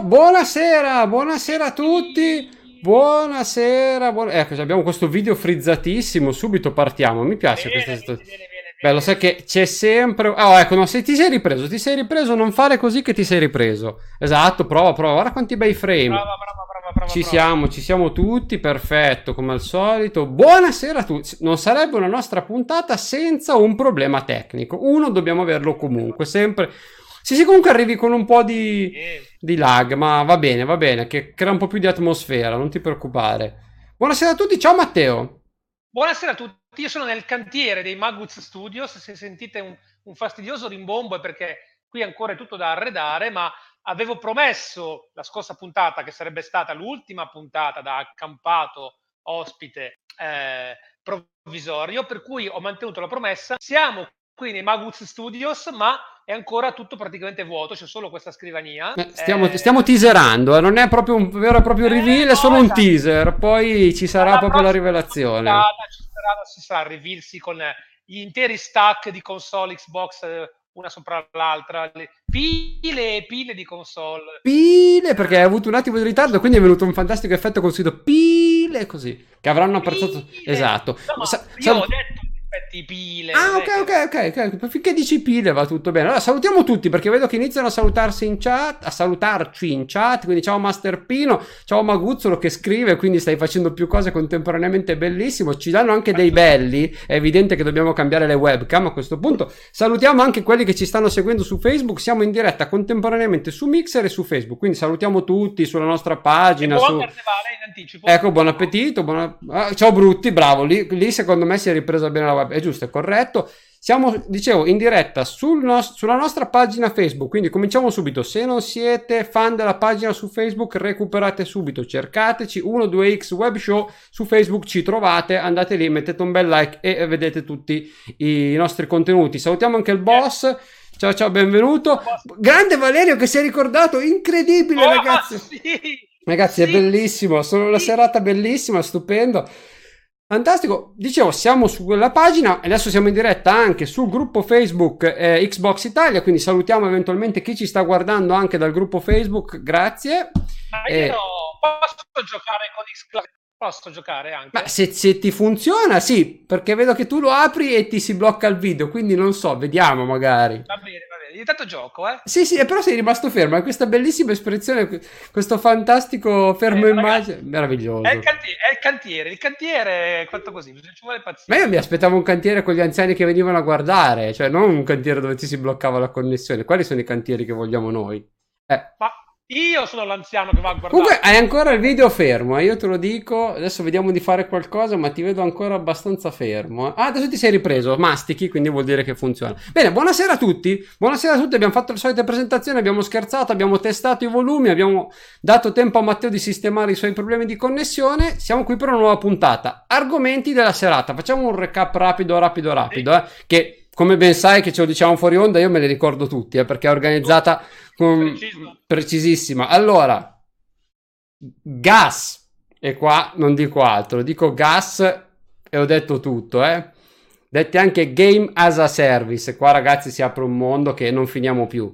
Buonasera, buonasera a tutti. Buonasera, buona... ecco, abbiamo questo video frizzatissimo, subito partiamo, mi piace Bene, questa situazione. bene, bene, Beh, lo sai che c'è sempre... Oh, ecco, no, se ti sei ripreso, ti sei ripreso, non fare così che ti sei ripreso. Esatto, prova, prova, guarda quanti bei frame. Brava, brava, brava, brava. Ci siamo, ci siamo tutti, perfetto, come al solito. Buonasera a tutti. Non sarebbe una nostra puntata senza un problema tecnico. Uno dobbiamo averlo comunque, sempre. Sì, sì, comunque arrivi con un po' di, Eh, di lag, ma va bene, va bene, che crea un po' più di atmosfera, non ti preoccupare. Buonasera a tutti, ciao Matteo. Buonasera a tutti, io sono nel cantiere dei Maguz Studios, se sentite un, un fastidioso rimbombo è perché qui ancora è tutto da arredare, ma avevo promesso la scorsa puntata che sarebbe stata l'ultima puntata da accampato ospite eh, provvisorio, per cui ho mantenuto la promessa. Siamo qui nei Maguz Studios, ma è ancora tutto praticamente vuoto, c'è solo questa scrivania. Eh, Stiamo, Eh, stiamo teaserando, eh, non è proprio un vero e proprio Eh, reveal, è no, solo un esatto. teaser, poi ci sarà Alla proprio la rivelazione. puntata Ci sarà, ci sarà il reveal con gli interi stack di console Xbox una sopra l'altra, le pile e pile di console. Pile, perché hai avuto un attimo di ritardo, quindi è venuto un fantastico effetto col sito pile così, che avranno apprezzato. Pile. Esatto. No, ma Sa- io sal- ho detto aspetti pile. Ah, ok, ok, ok, ok. Finché dici pile va tutto bene. Allora salutiamo tutti perché vedo che iniziano a salutarsi in chat, a salutarci in chat. Quindi ciao Master Pino, ciao Maguzzolo che scrive, quindi stai facendo più cose contemporaneamente, bellissimo. Ci danno anche dei belli. È evidente che dobbiamo cambiare le webcam a questo punto. Salutiamo anche quelli che ci stanno seguendo su Facebook. Siamo in diretta contemporaneamente su Mixer e su Facebook. Quindi salutiamo tutti sulla nostra E pagina. buon Su... carnevale in anticipo. Ecco, buon appetito. buona- ah, ciao Brutti, bravo. Lì, lì secondo me si è ripresa bene la web. È giusto, è corretto. Siamo, dicevo, in diretta sul nos- sulla nostra pagina Facebook. Quindi cominciamo subito. Se non siete fan della pagina su Facebook, recuperate subito. Cercateci 12X Web Show su Facebook. Ci trovate. Andate lì, mettete un bel like e vedete tutti i nostri contenuti. Salutiamo anche il boss. Ciao, ciao, benvenuto. Grande Valerio che si è ricordato. Incredibile, Oh, ragazzi. sì! Ragazzi, è Sì. bellissimo, sono una Sì. serata bellissima, stupendo. Fantastico, dicevo, siamo su quella pagina e adesso siamo in diretta anche sul gruppo Facebook eh, Xbox Italia, quindi salutiamo eventualmente chi ci sta guardando anche dal gruppo Facebook, grazie. Ma Eh. io posso giocare con Xbox? Posso giocare anche? Ma se, se ti funziona, sì, perché vedo che tu lo apri e ti si blocca il video, quindi non so, vediamo magari. Va bene, va bene. Intanto gioco, eh. Sì, sì, però sei rimasto fermo, è questa bellissima espressione, questo fantastico fermo Eh, immagine, ragazzi, meraviglioso. È il, cantiere, è il cantiere, il cantiere è fatto così, ci vuole pazienza. Ma io mi aspettavo un cantiere con gli anziani che venivano a guardare, cioè non un cantiere dove ti si bloccava la connessione. Quali sono i cantieri che vogliamo noi? Eh. Ma io sono l'anziano che va a guardare. Comunque hai ancora il video fermo, eh, io te lo dico. Adesso vediamo di fare qualcosa, ma ti vedo ancora abbastanza fermo. eh. Ah, adesso ti sei ripreso, mastichi, quindi vuol dire che funziona. Bene, buonasera a tutti. Buonasera a tutti, abbiamo fatto le solite presentazioni, abbiamo scherzato, abbiamo testato i volumi, abbiamo dato tempo a Matteo di sistemare i suoi problemi di connessione. Siamo qui per una nuova puntata. Argomenti della serata. Facciamo un recap rapido, rapido, rapido, eh, che come ben sai che ce lo diciamo fuori onda, io me li ricordo tutti, eh, perché è organizzata con precisissima. Allora, gas, e qua non dico altro, dico gas e ho detto tutto, eh. Dette anche game as a service, qua ragazzi si apre un mondo che non finiamo più.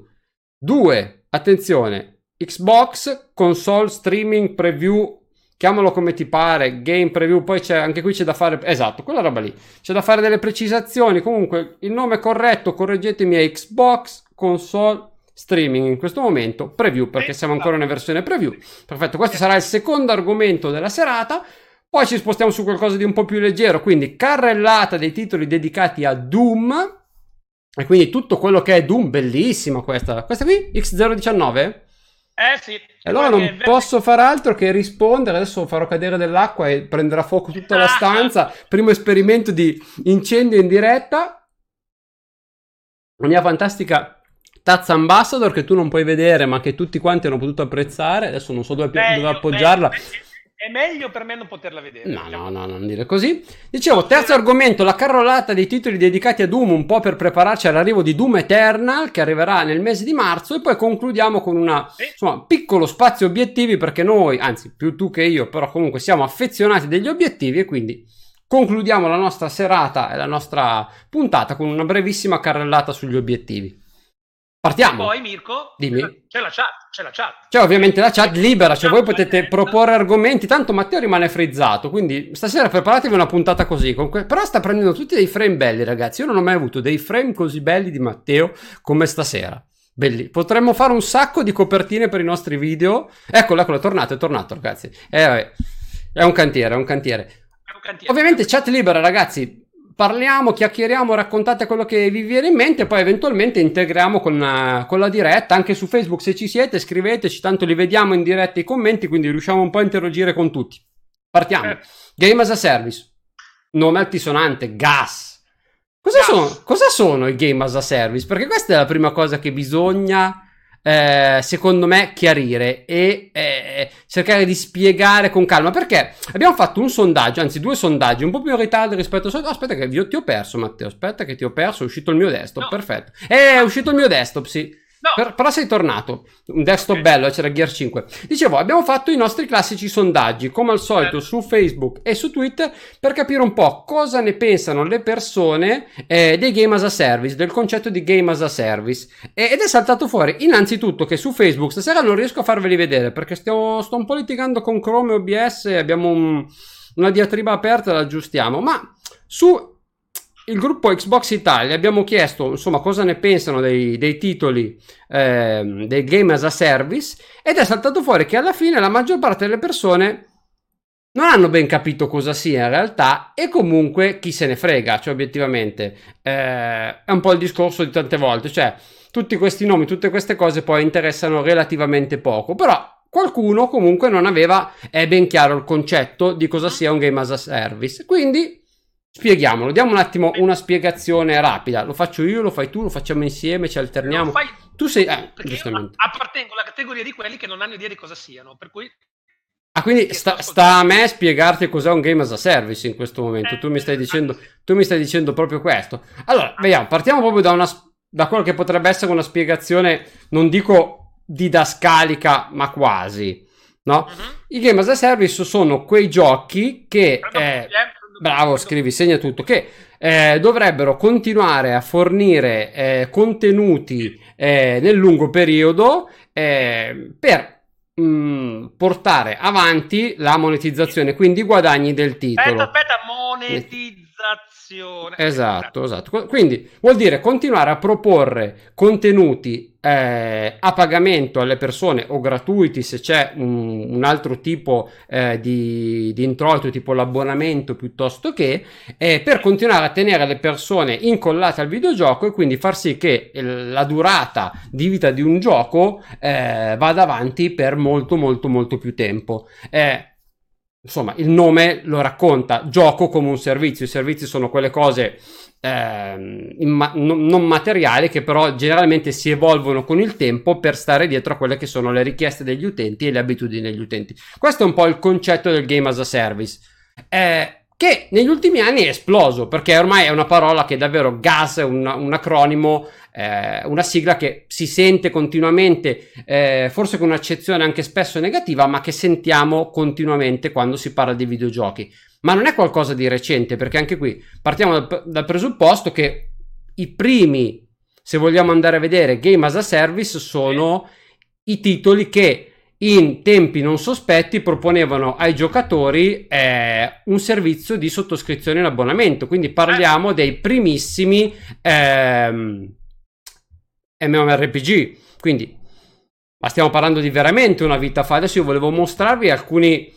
Due, attenzione, Xbox, console, streaming, preview, chiamalo come ti pare, game preview, poi c'è anche qui c'è da fare, esatto, quella roba lì, c'è da fare delle precisazioni, comunque il nome corretto, correggetemi, è Xbox, console, streaming in questo momento, preview, perché siamo ancora in versione preview. Perfetto, questo sarà il secondo argomento della serata. Poi ci spostiamo su qualcosa di un po' più leggero, quindi carrellata dei titoli dedicati a Doom. E quindi tutto quello che è Doom, bellissima questa. Questa qui, X019? Eh sì. E allora non che- posso far altro che rispondere. Adesso farò cadere dell'acqua e prenderà fuoco tutta la stanza. Primo esperimento di incendio in diretta. La mia fantastica tazza ambassador che tu non puoi vedere, ma che tutti quanti hanno potuto apprezzare. Adesso non so dove, Meglio, dove appoggiarla. meglio. È meglio per me non poterla vedere. No, diciamo. no, no, non dire così. Dicevo, terzo argomento, la carrellata dei titoli dedicati a Doom, un po' per prepararci all'arrivo di Doom Eternal, che arriverà nel mese di marzo, e poi concludiamo con una, Sì. insomma, piccolo spazio obiettivi, perché noi, anzi, più tu che io, però comunque siamo affezionati degli obiettivi e quindi concludiamo la nostra serata e la nostra puntata con una brevissima carrellata sugli obiettivi. Partiamo. Poi Mirko, Dimmi. c'è la chat, c'è la chat. C'è ovviamente la chat libera, cioè voi potete proporre argomenti, tanto Matteo rimane frizzato, quindi stasera preparatevi una puntata così, que- però sta prendendo tutti dei frame belli ragazzi, io non ho mai avuto dei frame così belli di Matteo come stasera. Belli. Potremmo fare un sacco di copertine per i nostri video. Eccolo, eccolo, è tornato, è tornato ragazzi. Eh, è un cantiere, è un cantiere. È un cantiere. Ovviamente chat libera ragazzi, parliamo, chiacchieriamo, raccontate quello che vi viene in mente, poi eventualmente integriamo con, uh, con, la diretta. Anche su Facebook, se ci siete, scriveteci, tanto li vediamo in diretta i commenti, quindi riusciamo un po' a interagire con tutti. Partiamo. Eh. Game as a Service. Nome altisonante, gas. Cosa, gas. Sono, cosa sono i game as a service? Perché questa è la prima cosa che bisogna eh, secondo me, chiarire e eh, cercare di spiegare con calma. Perché abbiamo fatto un sondaggio, anzi due sondaggi, un po' più in ritardo rispetto al solito. Aspetta che io ti ho perso, Matteo. Aspetta che ti ho perso, è uscito il mio desktop. No. Perfetto. È uscito il mio desktop, sì. No. Per, però sei tornato. Un desktop okay. bello, c'era Gear 5. Dicevo, abbiamo fatto i nostri classici sondaggi, come al solito, eh. su Facebook e su Twitter, per capire un po' cosa ne pensano le persone eh, dei game as a service, del concetto di game as a service. E, ed è saltato fuori, innanzitutto, che su Facebook stasera non riesco a farveli vedere, perché stiamo, sto un po' litigando con Chrome e OBS, abbiamo un, una diatriba aperta, la aggiustiamo. Ma su il gruppo Xbox Italia abbiamo chiesto insomma cosa ne pensano dei, dei titoli eh, dei game as a service ed è saltato fuori che alla fine la maggior parte delle persone non hanno ben capito cosa sia in realtà e comunque chi se ne frega, cioè obiettivamente. Eh, è un po' il discorso di tante volte, cioè tutti questi nomi, tutte queste cose poi interessano relativamente poco, però qualcuno comunque non aveva è ben chiaro il concetto di cosa sia un game as a service, quindi Spieghiamolo, diamo un attimo una spiegazione rapida. Lo faccio io, lo fai tu, lo facciamo insieme, ci alterniamo. tu sei. Eh, giustamente. appartengo alla categoria di quelli che non hanno idea di cosa siano. Per cui. Ah, quindi sta, sta, a me spiegarti cos'è un game as a service in questo momento. Eh, tu, mi stai dicendo, tu mi stai dicendo proprio questo. Allora, vediamo, partiamo proprio da, una, da quello che potrebbe essere una spiegazione, non dico didascalica, ma quasi. No? Uh-huh. I game as a service sono quei giochi che. Eh, Bravo, scrivi, segna tutto. Che eh, dovrebbero continuare a fornire eh, contenuti eh, nel lungo periodo eh, per mh, mm, portare avanti la monetizzazione, quindi i guadagni del titolo. Aspetta, aspetta, monetizzazione. Esatto, esatto. Quindi vuol dire continuare a proporre contenuti eh, a pagamento alle persone o gratuiti se c'è un, un altro tipo eh, di, di, introito tipo l'abbonamento piuttosto che eh, per continuare a tenere le persone incollate al videogioco e quindi far sì che la durata di vita di un gioco eh, vada avanti per molto molto molto più tempo. Eh, insomma il nome lo racconta gioco come un servizio i servizi sono quelle cose eh, imma- non materiali che però generalmente si evolvono con il tempo per stare dietro a quelle che sono le richieste degli utenti e le abitudini degli utenti. Questo è un po' il concetto del game as a service. Eh, che negli ultimi anni è esploso perché ormai è una parola che davvero gas un, un acronimo, eh, una sigla che si sente continuamente, eh, forse con un'accezione anche spesso negativa, ma che sentiamo continuamente quando si parla di videogiochi. Ma non è qualcosa di recente, perché anche qui partiamo dal, dal presupposto che i primi, se vogliamo andare a vedere, game as a service sono i titoli che in tempi non sospetti proponevano ai giocatori eh, un servizio di sottoscrizione in abbonamento. Quindi parliamo dei primissimi ehm, MMORPG. Quindi, ma stiamo parlando di veramente una vita fa. Adesso io volevo mostrarvi alcuni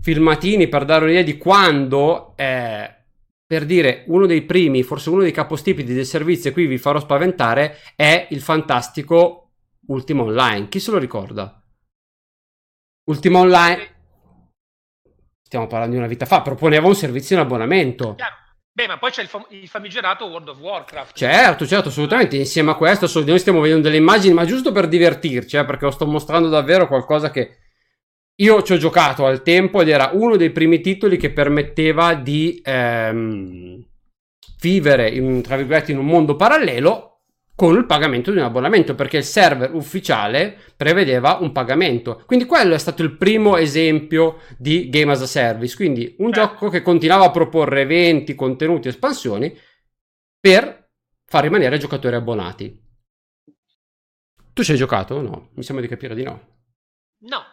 filmatini per dare un'idea di quando, eh, per dire, uno dei primi, forse uno dei capostipiti del servizio, e qui vi farò spaventare, è il fantastico Ultima Online. Chi se lo ricorda? Ultima Online... Stiamo parlando di una vita fa, proponeva un servizio in abbonamento. Beh, ma poi c'è il, fam- il, famigerato World of Warcraft. Certo, certo, assolutamente. Insieme a questo, noi stiamo vedendo delle immagini, ma giusto per divertirci, eh, perché lo sto mostrando davvero qualcosa che io ci ho giocato al tempo ed era uno dei primi titoli che permetteva di ehm, vivere in, tra virgolette in un mondo parallelo con il pagamento di un abbonamento perché il server ufficiale prevedeva un pagamento. Quindi quello è stato il primo esempio di game as a service, quindi un eh. gioco che continuava a proporre eventi, contenuti, espansioni per far rimanere giocatori abbonati. Tu ci hai giocato o no? Mi sembra di capire di no. No,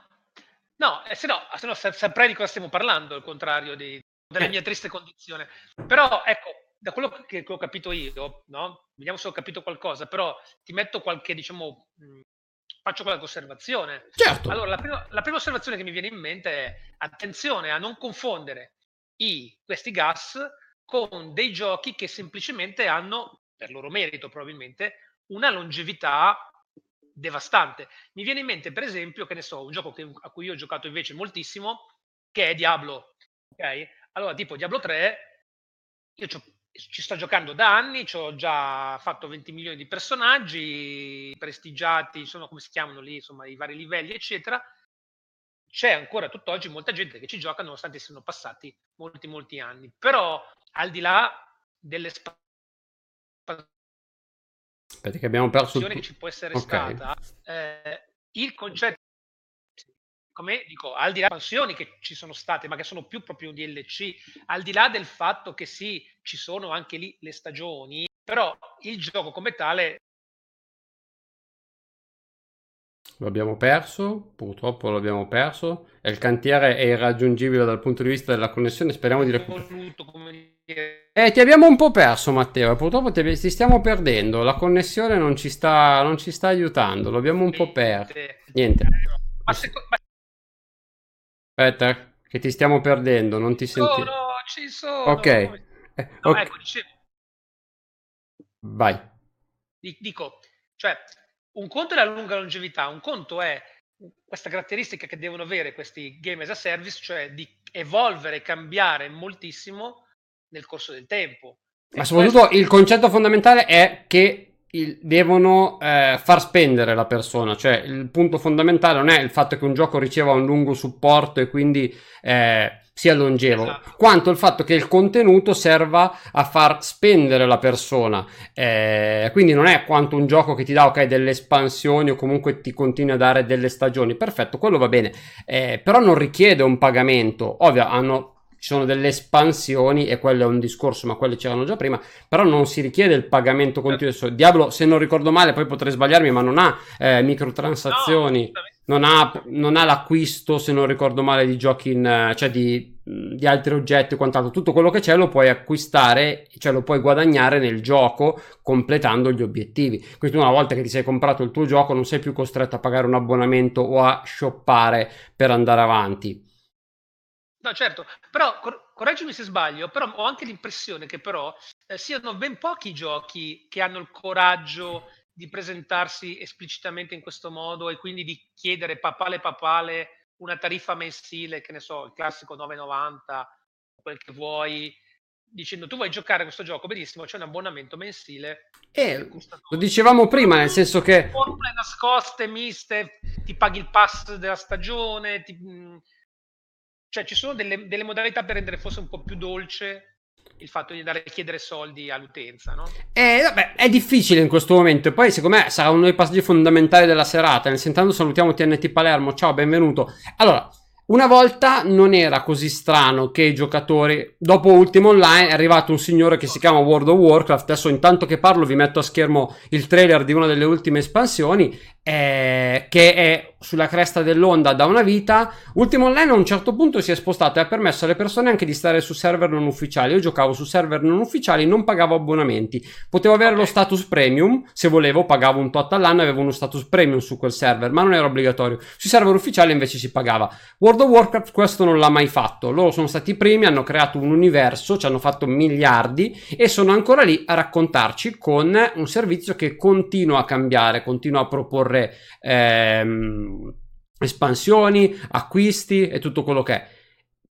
no, eh, se no, se no saprei di cosa stiamo parlando, al contrario di, della Eh. mia triste condizione. Però, ecco, da quello che, che ho capito io, no? Vediamo se ho capito qualcosa, però ti metto qualche, diciamo, mh, faccio qualche osservazione. Certo. Allora, la prima, la prima osservazione che mi viene in mente è attenzione a non confondere i, questi gas con dei giochi che semplicemente hanno, per loro merito probabilmente, una longevità devastante. Mi viene in mente, per esempio, che ne so, un gioco che- a cui io ho giocato invece moltissimo, che è Diablo. Ok? Allora, tipo Diablo 3, io c'ho- ci sto giocando da anni, ci ho già fatto 20 milioni di personaggi prestigiati, sono come si chiamano lì, insomma, i vari livelli, eccetera. C'è ancora tutt'oggi molta gente che ci gioca nonostante siano passati molti, molti anni. Però, al di là delle Aspetta che abbiamo perso il... che ci può essere Ok. stata, eh, il concetto, come dico, al di là delle espansioni che ci sono state, ma che sono più proprio un DLC, al di là del fatto che sì, ci sono anche lì le stagioni, però il gioco come tale Lo abbiamo perso, purtroppo l'abbiamo perso. E il cantiere è irraggiungibile dal punto di vista della connessione. Speriamo di recuperare. Eh, ti abbiamo un po' perso, Matteo. Purtroppo ti, ti stiamo perdendo. La connessione non ci sta, non ci sta aiutando. Lo abbiamo un po' perso. Niente. Ma seco- ma Aspetta, che ti stiamo perdendo. Non ti senti. sono, ci sono. Ok. Eh, No, ok. ecco, dicevo, Vai. Di- Dico, cioè, un conto è la lunga longevità, un conto è questa caratteristica che devono avere questi game as a service, cioè di evolvere e cambiare moltissimo nel corso del tempo. Ma E soprattutto questo- il concetto fondamentale è che il- devono eh, far spendere la persona, cioè il punto fondamentale non è il fatto che un gioco riceva un lungo supporto e quindi eh, sia longevo, Esatto. quanto il fatto che il contenuto serva a far spendere la persona. Eh, quindi non è quanto un gioco che ti dà ok delle espansioni o comunque ti continua a dare delle stagioni, perfetto, quello va bene, Eh, però non richiede un pagamento, ovvio hanno ci sono delle espansioni e quello è un discorso, ma quelle c'erano già prima, però non si richiede il pagamento continuo. Adesso, Diablo, se non ricordo male, poi potrei sbagliarmi, ma non ha eh, microtransazioni, No, non, ha, non ha l'acquisto, se non ricordo male, di giochi in, cioè di, di altri oggetti o quant'altro. Tutto quello che c'è lo puoi acquistare, cioè lo puoi guadagnare nel gioco completando gli obiettivi. Quindi una volta che ti sei comprato il tuo gioco non sei più costretto a pagare un abbonamento o a shoppare per andare avanti. No, certo, però cor- correggimi se sbaglio, però ho anche l'impressione che però eh, siano ben pochi i giochi che hanno il coraggio di presentarsi esplicitamente in questo modo e quindi di chiedere papale papale una tariffa mensile, che ne so, il classico 9,90, quel che vuoi, dicendo tu vuoi giocare a questo gioco, benissimo, c'è un abbonamento mensile E costa lo dicevamo prima, nel senso che formule nascoste, miste, ti paghi il pass della stagione, ti- cioè ci sono delle, delle modalità per rendere forse un po' più dolce il fatto di andare a chiedere soldi all'utenza, no? Eh, vabbè, è difficile in questo momento. Poi, secondo me, sarà uno dei passaggi fondamentali della serata. Nel senso, salutiamo TNT Palermo. Ciao, benvenuto. Allora, una volta non era così strano che i giocatori, dopo Ultimo Online, è arrivato un signore che si chiama World of Warcraft. Adesso, intanto che parlo, vi metto a schermo il trailer di una delle ultime espansioni. Eh, che è sulla cresta dell'onda da una vita. Ultimo Online a un certo punto si è spostato e ha permesso alle persone anche di stare su server non ufficiali. Io giocavo su server non ufficiali, non pagavo abbonamenti. Potevo avere lo Ok. status premium, se volevo pagavo un tot all'anno e avevo uno status premium su quel server, ma non era obbligatorio. Sui server ufficiali invece si pagava. World of Warcraft questo non l'ha mai fatto. Loro sono stati i primi, hanno creato un universo, ci hanno fatto miliardi e sono ancora lì a raccontarci con un servizio che continua a cambiare, continua a proporre ehm, espansioni, acquisti e tutto quello che è.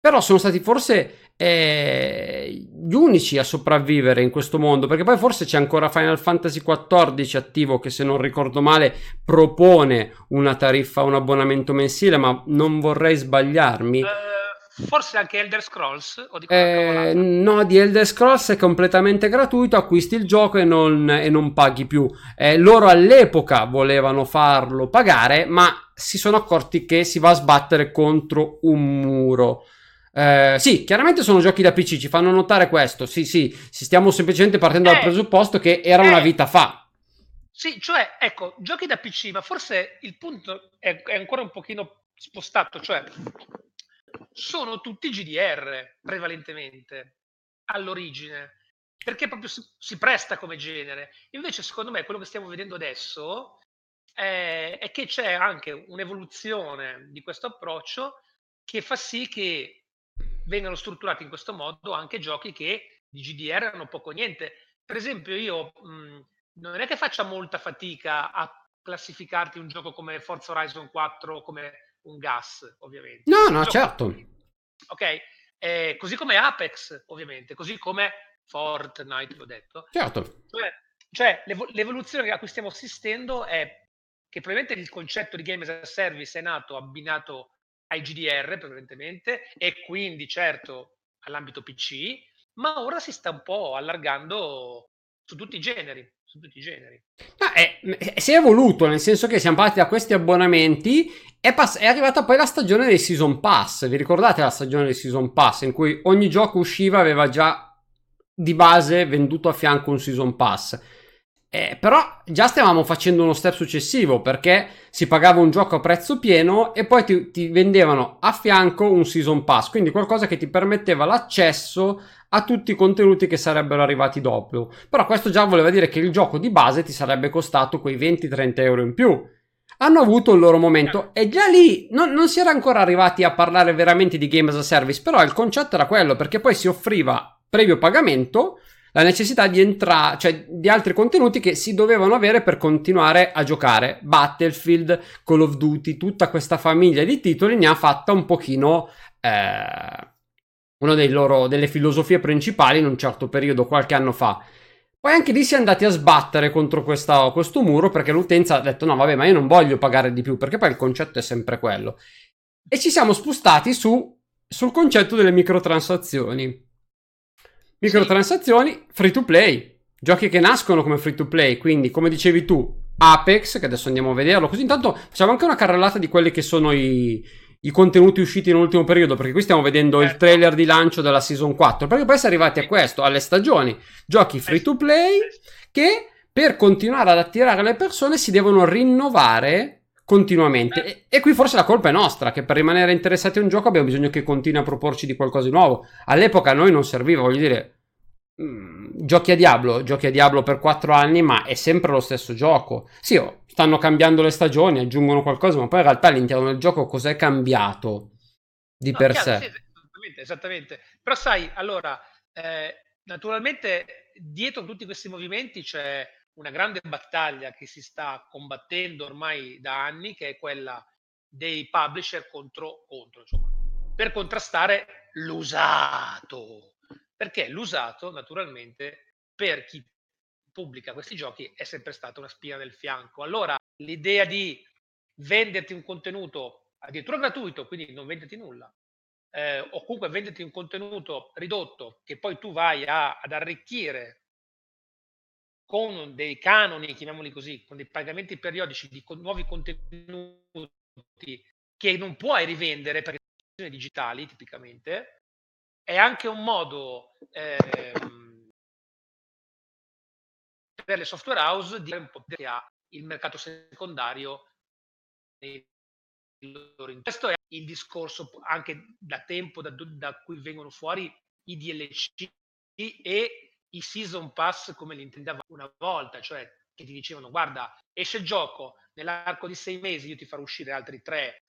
Però sono stati forse eh, gli unici a sopravvivere in questo mondo, perché poi forse c'è ancora Final Fantasy XIV attivo che se non ricordo male propone una tariffa, un abbonamento mensile, ma non vorrei sbagliarmi. Eh, forse anche Elder Scrolls o di Eh, no, di Elder Scrolls è completamente gratuito, acquisti il gioco e non, e non paghi più. Eh, loro all'epoca volevano farlo pagare, ma si sono accorti che si va a sbattere contro un muro. Eh, sì, chiaramente sono giochi da PC, ci fanno notare questo. Sì, sì, stiamo semplicemente partendo dal Eh, presupposto che era una eh. vita fa. Sì, cioè, ecco, giochi da PC, ma forse il punto è, è ancora un pochino spostato, cioè sono tutti GDR prevalentemente all'origine, perché proprio si, si presta come genere. Invece, secondo me, quello che stiamo vedendo adesso è, è che c'è anche un'evoluzione di questo approccio che fa sì che vengano strutturati in questo modo anche giochi che di GDR hanno poco niente. Per esempio, io mh, non è che faccia molta fatica a classificarti un gioco come Forza Horizon 4 come un gas, ovviamente. No, no, certo. Ok, eh, così come Apex, ovviamente, così come Fortnite, l'ho detto. Certo. Cioè, cioè l'evo- l'evoluzione a cui stiamo assistendo è che probabilmente il concetto di game as a service è nato abbinato ai GDR, prevalentemente, e quindi, certo, all'ambito PC, ma ora si sta un po' allargando su tutti i generi su tutti i generi. Ma è, si è evoluto, nel senso che siamo partiti da questi abbonamenti. È, pass- è, arrivata poi la stagione dei Season Pass. Vi ricordate la stagione dei Season Pass in cui ogni gioco usciva aveva già di base venduto a fianco un Season Pass? Eh, però già stavamo facendo uno step successivo perché si pagava un gioco a prezzo pieno e poi ti, ti vendevano a fianco un Season Pass, quindi qualcosa che ti permetteva l'accesso a tutti i contenuti che sarebbero arrivati dopo. Però questo già voleva dire che il gioco di base ti sarebbe costato quei 20-30 euro in più. Hanno avuto il loro momento e già lì non, non si era ancora arrivati a parlare veramente di game as a service, però il concetto era quello perché poi si offriva previo pagamento la necessità di entrare, cioè di altri contenuti che si dovevano avere per continuare a giocare. Battlefield, Call of Duty, tutta questa famiglia di titoli ne ha fatta un pochino eh, una delle filosofie principali in un certo periodo, qualche anno fa. Poi anche lì si è andati a sbattere contro questa, questo muro perché l'utenza ha detto no vabbè ma io non voglio pagare di più perché poi il concetto è sempre quello. E ci siamo spostati su, sul concetto delle microtransazioni. Microtransazioni, free to play. Giochi che nascono come free to play, quindi come dicevi tu, Apex, che adesso andiamo a vederlo, così intanto facciamo anche una carrellata di quelli che sono i, i contenuti usciti nell'ultimo periodo, perché qui stiamo vedendo certo. il trailer di lancio della season 4, perché poi si è arrivati a questo, alle stagioni, giochi free to play che per continuare ad attirare le persone si devono rinnovare continuamente. E, e, qui forse la colpa è nostra, che per rimanere interessati a un gioco abbiamo bisogno che continui a proporci di qualcosa di nuovo. All'epoca a noi non serviva, voglio dire, mh, giochi a Diablo, giochi a Diablo per 4 anni, ma è sempre lo stesso gioco. Sì, oh, stanno cambiando le stagioni, aggiungono qualcosa, ma poi in realtà all'interno del gioco cos'è cambiato di no, per chiaro, sé? Sì, esattamente, esattamente. Però sai, allora, eh, naturalmente dietro tutti questi movimenti c'è una grande battaglia che si sta combattendo ormai da anni, che è quella dei publisher contro, contro insomma, per contrastare l'usato. Perché l'usato, naturalmente, per chi pubblica questi giochi è sempre stata una spina nel fianco. Allora, l'idea di venderti un contenuto addirittura gratuito, quindi non venderti nulla, eh, o comunque venderti un contenuto ridotto che poi tu vai a, ad arricchire con dei canoni, chiamiamoli così, con dei pagamenti periodici di con, nuovi contenuti che non puoi rivendere perché sono digitali tipicamente, è anche un modo ehm, per le software house di un po' che ha il mercato secondario questo è il discorso anche da tempo da, da cui vengono fuori i DLC e i season pass come li intendeva una volta, cioè che ti dicevano guarda esce il gioco, nell'arco di sei mesi io ti farò uscire altri tre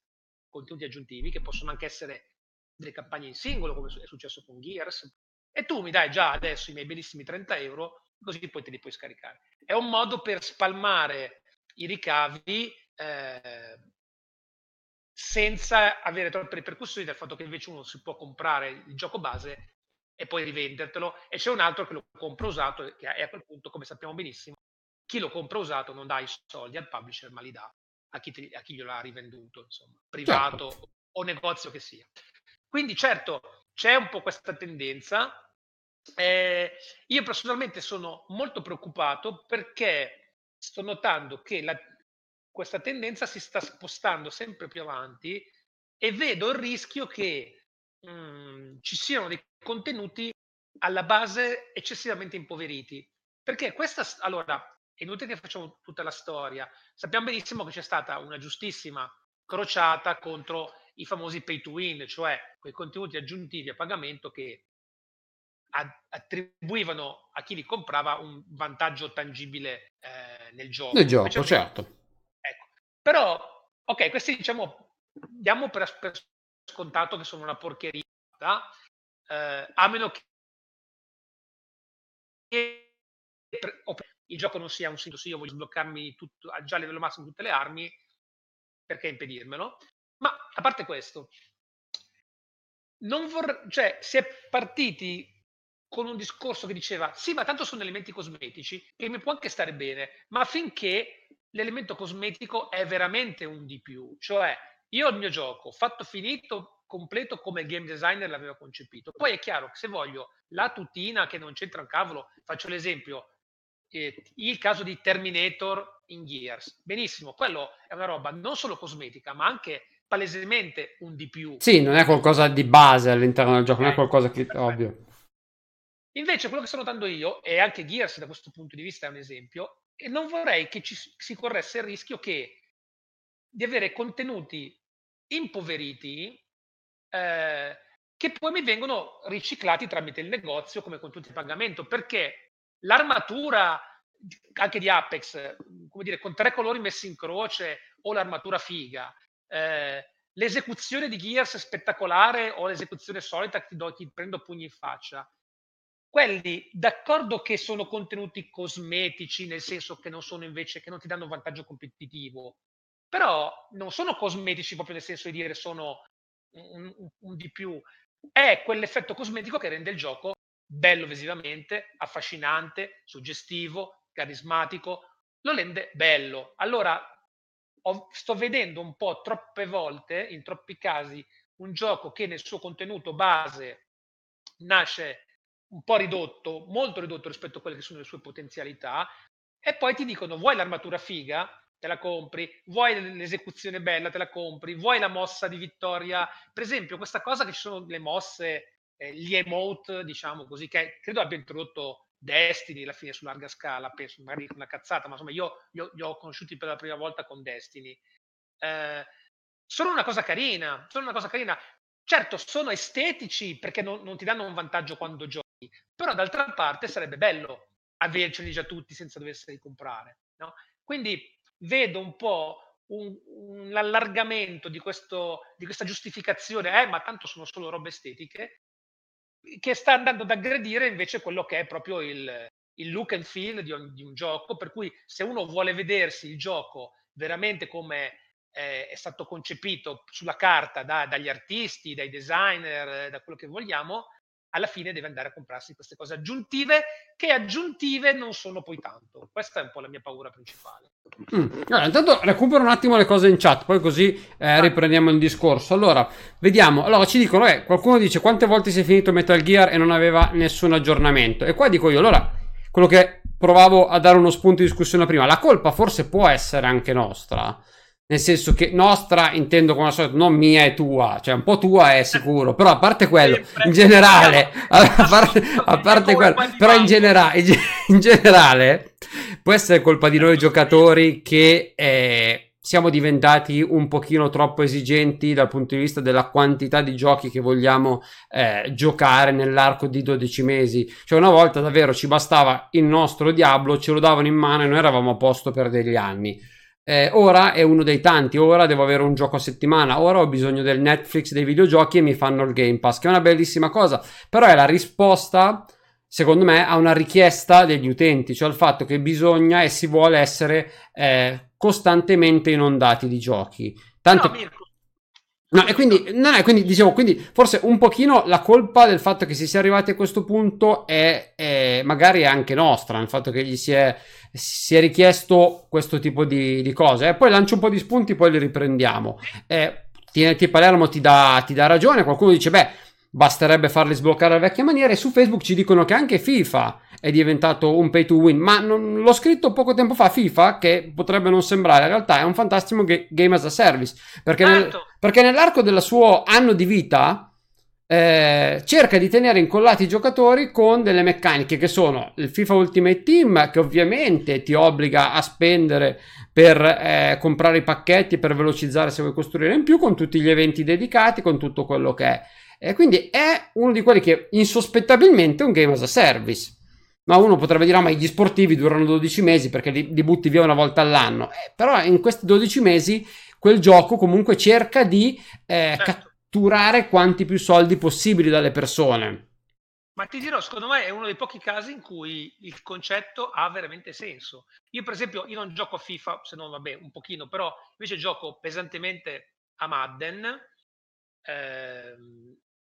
contenuti aggiuntivi che possono anche essere delle campagne in singolo come è successo con Gears e tu mi dai già adesso i miei bellissimi 30 euro così poi te li puoi scaricare. È un modo per spalmare i ricavi eh, senza avere troppe ripercussioni del fatto che invece uno si può comprare il gioco base e poi rivendertelo e c'è un altro che lo compra usato che a quel punto, come sappiamo benissimo, chi lo compra usato non dà i soldi al publisher ma li dà a chi, te, a chi glielo ha rivenduto, insomma, privato certo. o negozio che sia. Quindi certo c'è un po' questa tendenza. Eh, io personalmente sono molto preoccupato perché sto notando che la, questa tendenza si sta spostando sempre più avanti e vedo il rischio che mh, ci siano dei contenuti alla base eccessivamente impoveriti. Perché questa, allora, è inutile che facciamo tutta la storia. Sappiamo benissimo che c'è stata una giustissima crociata contro i famosi pay to win, cioè quei contenuti aggiuntivi a pagamento che attribuivano a chi li comprava un vantaggio tangibile eh, nel gioco. Nel gioco, certo. Ecco. Però, ok, questi diciamo, diamo per, per scontato che sono una porcheria, eh, a meno che il gioco non sia un sito, sì, io voglio sbloccarmi tutto, già a livello massimo tutte le armi, perché impedirmelo? Ma a parte questo, non vorrei, cioè, si è partiti con un discorso che diceva sì, ma tanto sono elementi cosmetici e mi può anche stare bene, ma finché l'elemento cosmetico è veramente un di più, cioè io il mio gioco fatto finito, completo come il game designer l'avevo concepito. Poi è chiaro che se voglio la tutina che non c'entra un cavolo, faccio l'esempio, eh, il caso di Terminator in Gears. Benissimo, quello è una roba non solo cosmetica, ma anche palesemente un di più. Sì, non è qualcosa di base all'interno del gioco, non è qualcosa che perfetto. ovvio. Invece quello che sto notando io, e anche Gears da questo punto di vista è un esempio, e non vorrei che ci, si corresse il rischio che di avere contenuti impoveriti eh, che poi mi vengono riciclati tramite il negozio come contenuti di pagamento, perché l'armatura anche di Apex, come dire, con tre colori messi in croce o l'armatura figa, eh, l'esecuzione di Gears spettacolare o l'esecuzione solita che ti, do, ti prendo pugni in faccia. Quelli d'accordo che sono contenuti cosmetici, nel senso che non sono invece che non ti danno un vantaggio competitivo, però non sono cosmetici proprio nel senso di dire sono un, un, un di più. È quell'effetto cosmetico che rende il gioco bello visivamente, affascinante, suggestivo, carismatico, lo rende bello. Allora ho, sto vedendo un po' troppe volte, in troppi casi, un gioco che nel suo contenuto base nasce un po' ridotto, molto ridotto rispetto a quelle che sono le sue potenzialità, e poi ti dicono vuoi l'armatura figa? Te la compri, vuoi l'esecuzione bella, te la compri, vuoi la mossa di vittoria. Per esempio, questa cosa che ci sono le mosse eh, gli emote, diciamo così, che credo abbia introdotto Destiny alla fine su larga scala, penso magari una cazzata, ma insomma io li ho conosciuti per la prima volta con Destiny. Eh, sono una cosa carina, sono una cosa carina. Certo, sono estetici perché non, non ti danno un vantaggio quando giochi, però d'altra parte sarebbe bello averceli già tutti senza doverseli comprare. No? Quindi vedo un po' un, un allargamento di, questo, di, questa giustificazione, eh, ma tanto sono solo robe estetiche, che sta andando ad aggredire invece quello che è proprio il, il look and feel di, un, di un gioco, per cui se uno vuole vedersi il gioco veramente come eh, è stato concepito sulla carta da, dagli artisti, dai designer, da quello che vogliamo, alla fine deve andare a comprarsi queste cose aggiuntive che aggiuntive non sono poi tanto. Questa è un po' la mia paura principale. Mm. Allora, intanto recupero un attimo le cose in chat, poi così eh, riprendiamo il discorso. Allora, vediamo. Allora, ci dicono, eh, qualcuno dice quante volte si è finito Metal Gear e non aveva nessun aggiornamento. E qua dico io, allora, quello che provavo a dare uno spunto di discussione prima, la colpa forse può essere anche nostra nel senso che nostra intendo come al solito, non mia e tua, cioè un po' tua è sicuro, però a parte quello, in generale, a parte, a parte quello, però in generale, in generale, può essere colpa di noi giocatori che eh, siamo diventati un pochino troppo esigenti dal punto di vista della quantità di giochi che vogliamo eh, giocare nell'arco di 12 mesi. Cioè una volta davvero ci bastava il nostro Diablo, ce lo davano in mano e noi eravamo a posto per degli anni eh, ora è uno dei tanti, ora devo avere un gioco a settimana, ora ho bisogno del Netflix dei videogiochi e mi fanno il Game Pass, che è una bellissima cosa, però è la risposta, secondo me, a una richiesta degli utenti, cioè il fatto che bisogna e si vuole essere eh, costantemente inondati di giochi. Tanto... No, No, e quindi, no, no, quindi dicevo, quindi forse un pochino la colpa del fatto che si sia arrivati a questo punto è, è magari anche nostra, il fatto che gli si è, si è richiesto questo tipo di, di cose. Eh, poi lancio un po' di spunti, poi li riprendiamo. Eh, TNT Palermo ti dà, ti dà ragione, qualcuno dice, beh, basterebbe farli sbloccare alla vecchia maniera e su Facebook ci dicono che anche FIFA è diventato un pay to win, ma non, l'ho scritto poco tempo fa, FIFA, che potrebbe non sembrare, in realtà è un fantastico ga- game as a service, perché, nel, perché nell'arco del suo anno di vita eh, cerca di tenere incollati i giocatori con delle meccaniche che sono il FIFA Ultimate Team, che ovviamente ti obbliga a spendere per eh, comprare i pacchetti per velocizzare se vuoi costruire in più, con tutti gli eventi dedicati, con tutto quello che è. E quindi è uno di quelli che insospettabilmente è un game as a service. Ma uno potrebbe dire, ah, ma gli sportivi durano 12 mesi perché li, li butti via una volta all'anno. Eh, però in questi 12 mesi quel gioco comunque cerca di eh, certo catturare quanti più soldi possibili dalle persone. Ma ti dirò, secondo me è uno dei pochi casi in cui il concetto ha veramente senso. Io, per esempio, io non gioco a FIFA, se non vabbè, un pochino, però invece gioco pesantemente a Madden. Eh,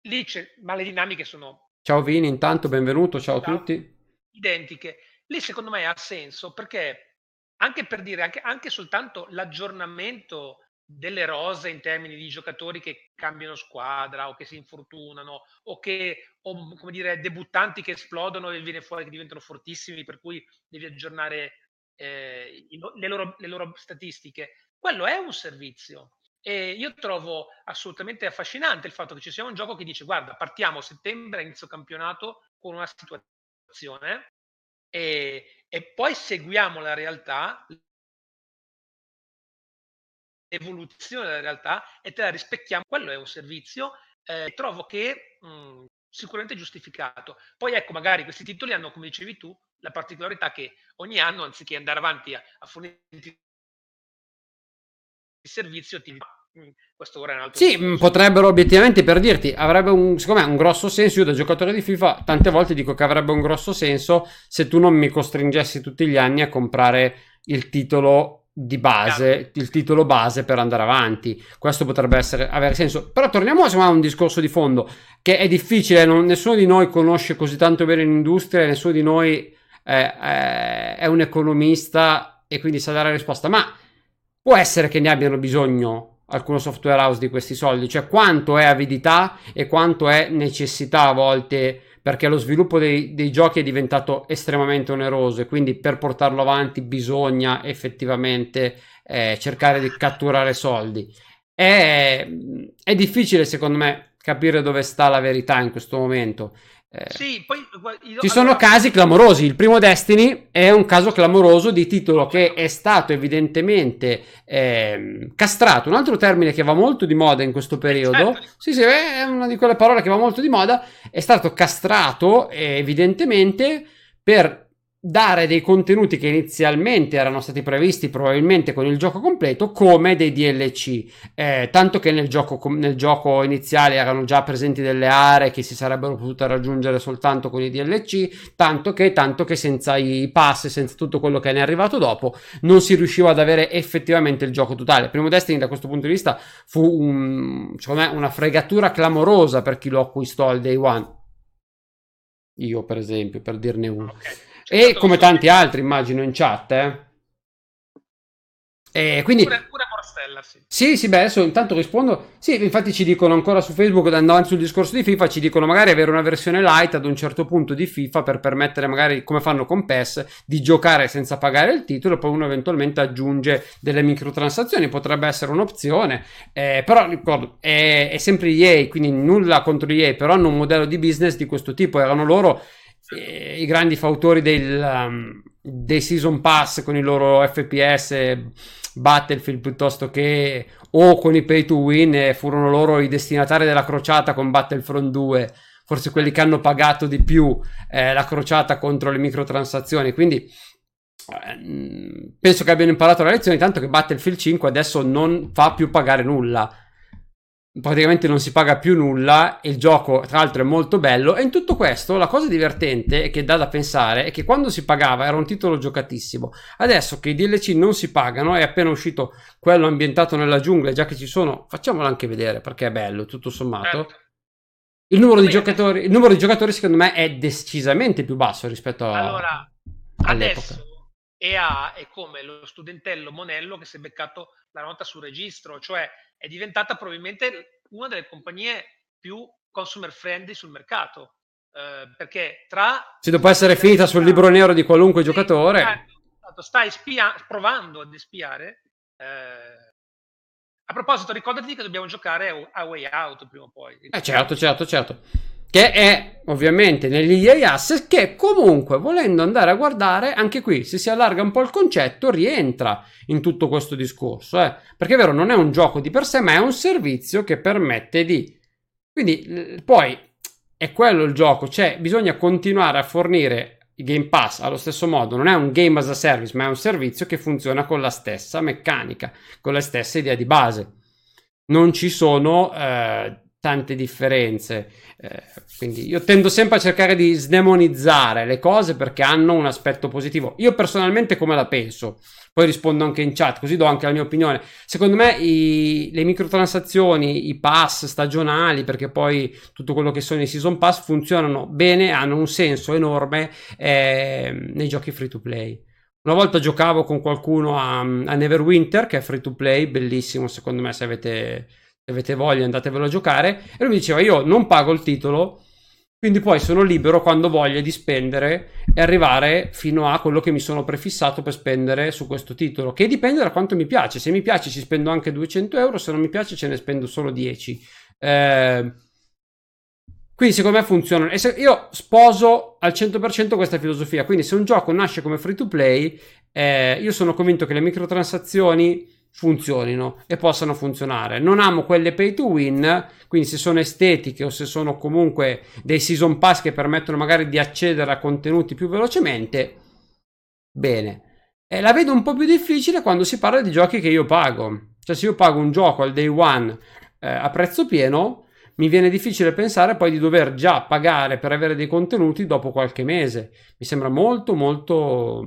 lì c'è, ma le dinamiche sono. Ciao Vini, intanto benvenuto, ciao a tutti. Identiche. Lì secondo me ha senso perché anche per dire, anche, anche soltanto l'aggiornamento delle rose in termini di giocatori che cambiano squadra o che si infortunano o che o, come dire debuttanti che esplodono e viene fuori che diventano fortissimi per cui devi aggiornare eh, le, loro, le loro statistiche quello è un servizio e io trovo assolutamente affascinante il fatto che ci sia un gioco che dice guarda partiamo a settembre inizio campionato con una situazione e, e poi seguiamo la realtà evoluzione della realtà e te la rispecchiamo. Quello è un servizio eh, trovo che mh, sicuramente giustificato. Poi ecco, magari questi titoli hanno, come dicevi tu, la particolarità che ogni anno, anziché andare avanti a, a fornire il servizio, ti mhmm, questo ora è un altro sì, discorso. potrebbero obiettivamente per dirti, avrebbe un, secondo me un grosso senso. Io da giocatore di FIFA tante volte dico che avrebbe un grosso senso se tu non mi costringessi tutti gli anni a comprare il titolo di base, il titolo base per andare avanti. Questo potrebbe essere, avere senso. Però torniamo a un discorso di fondo, che è difficile, non, nessuno di noi conosce così tanto bene l'industria, nessuno di noi è, è, è un economista e quindi sa dare la risposta. Ma può essere che ne abbiano bisogno alcuno software house di questi soldi? Cioè quanto è avidità e quanto è necessità a volte perché lo sviluppo dei, dei, giochi è diventato estremamente oneroso e quindi per portarlo avanti bisogna effettivamente eh, cercare di catturare soldi. È, è difficile secondo me capire dove sta la verità in questo momento. Eh, sì, poi, io, ci sono allora... casi clamorosi. Il primo Destiny è un caso clamoroso di titolo che è stato evidentemente eh, castrato. Un altro termine che va molto di moda in questo periodo. Certo. Sì, sì, è una di quelle parole che va molto di moda. È stato castrato evidentemente per dare dei contenuti che inizialmente erano stati previsti probabilmente con il gioco completo come dei DLC eh, tanto che nel gioco, nel gioco iniziale erano già presenti delle aree che si sarebbero potute raggiungere soltanto con i DLC tanto che, tanto che senza i pass senza tutto quello che ne è arrivato dopo non si riusciva ad avere effettivamente il gioco totale. Primo Destiny da questo punto di vista fu un, me una fregatura clamorosa per chi lo acquistò al day one. Io per esempio per dirne uno. Okay. E come tanti altri, immagino, in chat, eh. E quindi... Pure, pure Morstella, sì. Sì, sì, beh, adesso intanto rispondo. Sì, infatti ci dicono ancora su Facebook, andando avanti sul discorso di FIFA, ci dicono magari avere una versione light ad un certo punto di FIFA per permettere magari, come fanno con PES, di giocare senza pagare il titolo, poi uno eventualmente aggiunge delle microtransazioni, potrebbe essere un'opzione. Eh, però ricordo, è, è sempre EA, quindi nulla contro EA, però hanno un modello di business di questo tipo, erano loro i grandi fautori del, um, dei season pass con i loro FPS Battlefield piuttosto che o con i pay to win furono loro i destinatari della crociata con Battlefront 2 forse quelli che hanno pagato di più eh, la crociata contro le microtransazioni. Quindi eh, penso che abbiano imparato la lezione tanto che Battlefield 5 adesso non fa più pagare nulla praticamente non si paga più nulla e il gioco tra l'altro è molto bello e in tutto questo la cosa divertente che dà da pensare è che quando si pagava era un titolo giocatissimo adesso che i DLC non si pagano è appena uscito quello ambientato nella giungla già che ci sono facciamolo anche vedere perché è bello tutto sommato certo. il numero, di giocatori, il numero di giocatori secondo me è decisamente più basso rispetto a allora all'epoca. adesso EA è come lo studentello Monello che si è beccato la nota sul registro cioè è diventata probabilmente una delle compagnie più consumer friendly sul mercato. Eh, perché tra... Sì, dopo essere finita sul libro nero di qualunque giocatore... Esatto, stai spia- provando ad espiare, eh, A proposito, ricordati che dobbiamo giocare a Way Out prima o poi. Eh certo, certo, certo. Che è ovviamente negli EA Access che comunque volendo andare a guardare, anche qui se si allarga un po' il concetto, rientra in tutto questo discorso. Eh? Perché è vero, non è un gioco di per sé, ma è un servizio che permette di... Quindi poi è quello il gioco, cioè bisogna continuare a fornire Game Pass allo stesso modo non è un game as a service, ma è un servizio che funziona con la stessa meccanica, con la stessa idea di base. Non ci sono eh, tante differenze. Eh, quindi io tendo sempre a cercare di sdemonizzare le cose perché hanno un aspetto positivo. Io personalmente come la penso? Poi rispondo anche in chat, così do anche la mia opinione. Secondo me i, le microtransazioni, i pass stagionali, perché poi tutto quello che sono i season pass funzionano bene, hanno un senso enorme eh, nei giochi free to play. Una volta giocavo con qualcuno a, a Neverwinter, che è free to play, bellissimo secondo me se avete, se avete voglia andatevelo a giocare, e lui mi diceva io non pago il titolo, quindi poi sono libero quando voglio di spendere e arrivare fino a quello che mi sono prefissato per spendere su questo titolo, che dipende da quanto mi piace. Se mi piace ci spendo anche 200 euro, se non mi piace ce ne spendo solo 10. Eh, quindi secondo me funziona. E io sposo al 100% questa filosofia. Quindi se un gioco nasce come free to play, eh, io sono convinto che le microtransazioni funzionino e possano funzionare. Non amo quelle pay to win, quindi se sono estetiche o se sono comunque dei season pass che permettono magari di accedere a contenuti più velocemente, bene. E la vedo un po' più difficile quando si parla di giochi che io pago. Cioè se io pago un gioco al day one eh, a prezzo pieno, mi viene difficile pensare poi di dover già pagare per avere dei contenuti dopo qualche mese. Mi sembra molto molto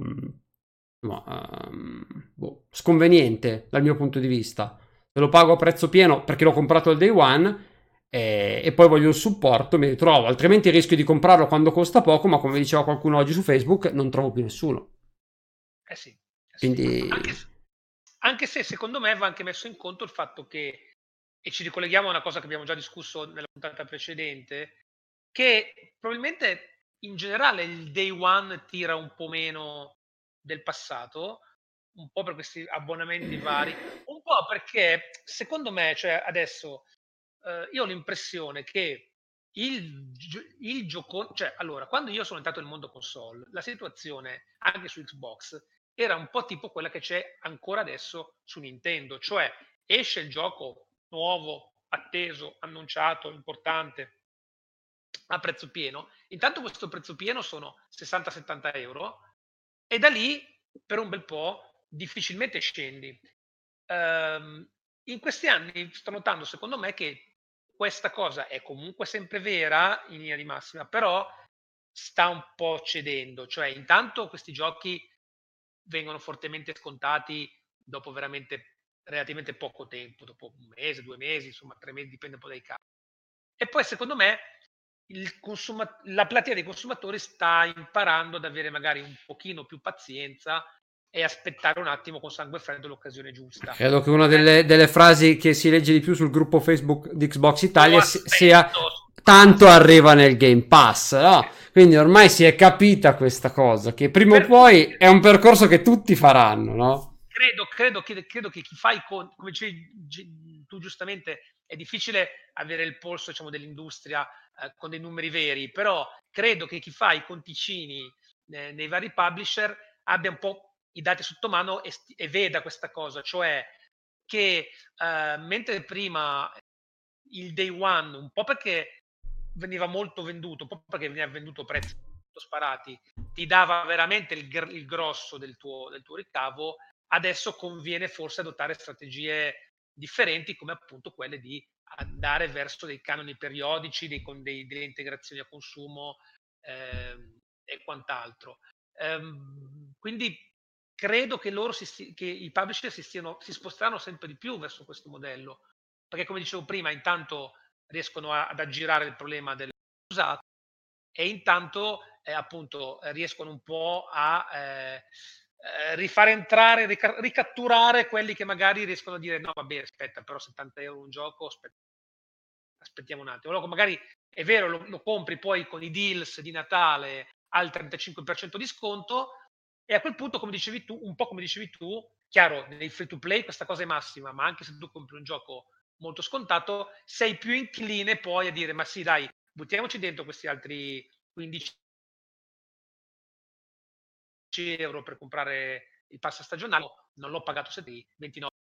um, boh, sconveniente dal mio punto di vista. Se lo pago a prezzo pieno perché l'ho comprato al day one e, e, poi voglio il supporto, mi ritrovo. Altrimenti rischio di comprarlo quando costa poco, ma come diceva qualcuno oggi su Facebook, non trovo più nessuno. Eh sì. Eh sì. Quindi... Anche, anche se secondo me va anche messo in conto il fatto che, e ci ricolleghiamo a una cosa che abbiamo già discusso nella puntata precedente, che probabilmente in generale il day one tira un po' meno del passato, un po' per questi abbonamenti vari, un po' perché secondo me, cioè adesso eh, io ho l'impressione che il, il gioco, cioè allora, quando io sono entrato nel mondo console, la situazione anche su Xbox era un po' tipo quella che c'è ancora adesso su Nintendo, cioè esce il gioco nuovo, atteso, annunciato, importante, a prezzo pieno. Intanto questo prezzo pieno sono 60-70 euro e da lì per un bel po' difficilmente scendi. Um, in questi anni sto notando, secondo me, che questa cosa è comunque sempre vera in linea di massima, però sta un po' cedendo. Cioè, intanto questi giochi vengono fortemente scontati dopo veramente relativamente poco tempo, dopo un mese, due mesi, insomma, tre mesi, dipende un po' dai casi. E poi, secondo me, consuma- la platea dei consumatori sta imparando ad avere magari un pochino più pazienza e aspettare un attimo con sangue freddo l'occasione giusta. Credo che una delle, delle frasi che si legge di più sul gruppo Facebook di Xbox Italia sia tanto arriva nel Game Pass, no? Quindi ormai si è capita questa cosa, che prima per o poi è un percorso che tutti faranno, no? Credo, credo, che, credo che chi fa i conti, come dicevi tu giustamente, è difficile avere il polso diciamo, dell'industria eh, con dei numeri veri, però credo che chi fa i conticini eh, nei vari publisher abbia un po' i dati sotto mano e, e veda questa cosa, cioè che eh, mentre prima il day one, un po' perché veniva molto venduto, un po' perché veniva venduto a prezzi molto sparati, ti dava veramente il, gr- il grosso del tuo, del tuo ricavo, adesso conviene forse adottare strategie differenti come appunto quelle di andare verso dei canoni periodici, dei, con dei, delle integrazioni a consumo eh, e quant'altro. Um, quindi credo che, loro si, che i publisher si, stiano, si sposteranno sempre di più verso questo modello, perché come dicevo prima, intanto riescono a, ad aggirare il problema dell'usato e intanto eh, appunto riescono un po' a eh, eh, rifare entrare, rica- ricatturare quelli che magari riescono a dire no vabbè aspetta però 70 euro un gioco aspetta, aspettiamo un attimo. Allora magari è vero lo, lo, compri poi con i deals di Natale al 35% di sconto e a quel punto come dicevi tu un po' come dicevi tu chiaro, nei free to play questa cosa è massima, ma anche se tu compri un gioco molto scontato, sei più incline poi a dire ma sì dai, buttiamoci dentro questi altri 15 euro per comprare il pass stagionale, non l'ho pagato 7, 29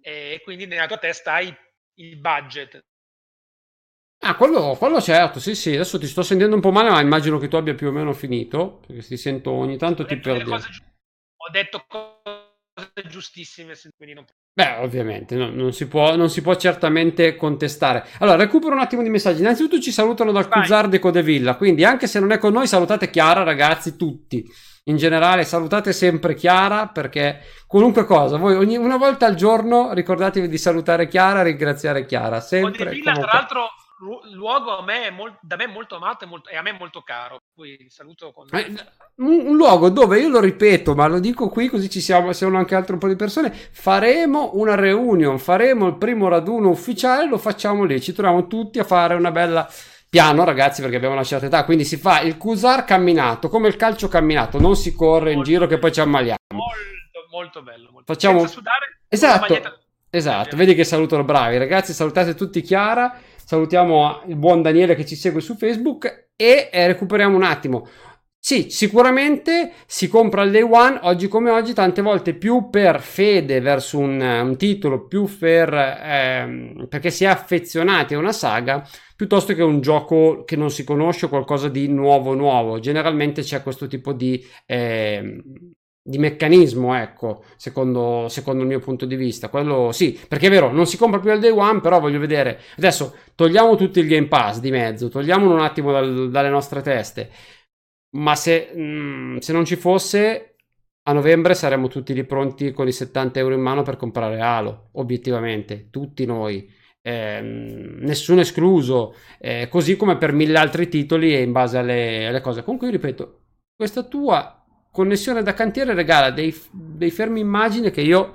e quindi nella tua testa hai il budget. Ah, quello, quello certo, sì, sì, adesso ti sto sentendo un po' male, ma immagino che tu abbia più o meno finito, perché ti sento ogni tanto ho ti perdi. Ho detto cose giustissime, quindi non... Beh, ovviamente, no, non, si può, non, si può, certamente contestare. Allora, recupero un attimo di messaggi. Innanzitutto ci salutano dal Cusar de Codevilla, quindi anche se non è con noi, salutate Chiara, ragazzi, tutti in generale salutate sempre Chiara perché qualunque cosa, voi ogni, una volta al giorno ricordatevi di salutare Chiara, ringraziare Chiara. Sempre, Villa, tra l'altro, luogo a me molto, da me molto amato e, molto, e, a me molto caro. Poi saluto con... Eh, un, un, luogo dove io lo ripeto, ma lo dico qui così ci siamo, siamo anche altro un po' di persone. Faremo una reunion, faremo il primo raduno ufficiale, lo facciamo lì. Ci troviamo tutti a fare una bella piano ragazzi perché abbiamo una certa età quindi si fa il cusar camminato come il calcio camminato non si corre molto in giro che poi ci ammaliamo molto molto bello molto facciamo esatto esatto vedi che salutano bravi ragazzi salutate tutti Chiara salutiamo il buon Daniele che ci segue su Facebook e eh, recuperiamo un attimo sì, sicuramente si compra il day one oggi come oggi, tante volte più per fede verso un, un titolo, più per, ehm, perché si è affezionati a una saga, piuttosto che un gioco che non si conosce o qualcosa di nuovo nuovo. Generalmente c'è questo tipo di, eh, di meccanismo, ecco, secondo, secondo, il mio punto di vista. Quello sì, perché è vero, non si compra più al day one, però voglio vedere. Adesso togliamo tutto il Game Pass di mezzo, togliamolo un attimo dal, dalle nostre teste. Ma se, mh, mm, se non ci fosse, a novembre saremmo tutti lì pronti con i 70 euro in mano per comprare Halo, obiettivamente, tutti noi eh, nessuno escluso, eh, così come per mille altri titoli e in base alle, alle, cose. Comunque, io ripeto, questa tua connessione da cantiere regala dei, dei fermi immagini che io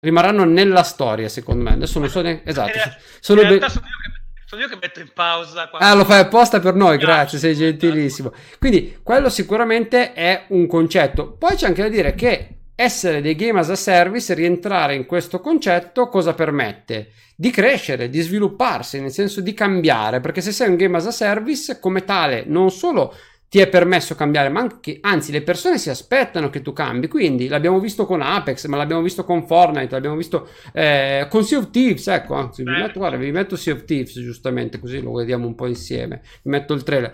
rimarranno nella storia, secondo me. Adesso non so neanche. Esatto. Sono, be- sono, io che, sono io che metto in pausa. Quando... Ah, lo fai apposta per noi, grazie, sei gentilissimo. Quindi, quello sicuramente è un concetto. Poi c'è anche da dire che essere dei game as a service, rientrare in questo concetto, cosa permette? Di crescere, di svilupparsi, nel senso di cambiare, perché se sei un game as a service, come tale, non solo ti è permesso cambiare, ma anche, anzi, le persone si aspettano che tu cambi. Quindi l'abbiamo visto con Apex, ma l'abbiamo visto con Fortnite, l'abbiamo visto eh, con Sea of Thieves. Ecco, anzi, vi metto, guarda, vi metto Sea of Thieves giustamente, così lo vediamo un po' insieme. Vi metto il trailer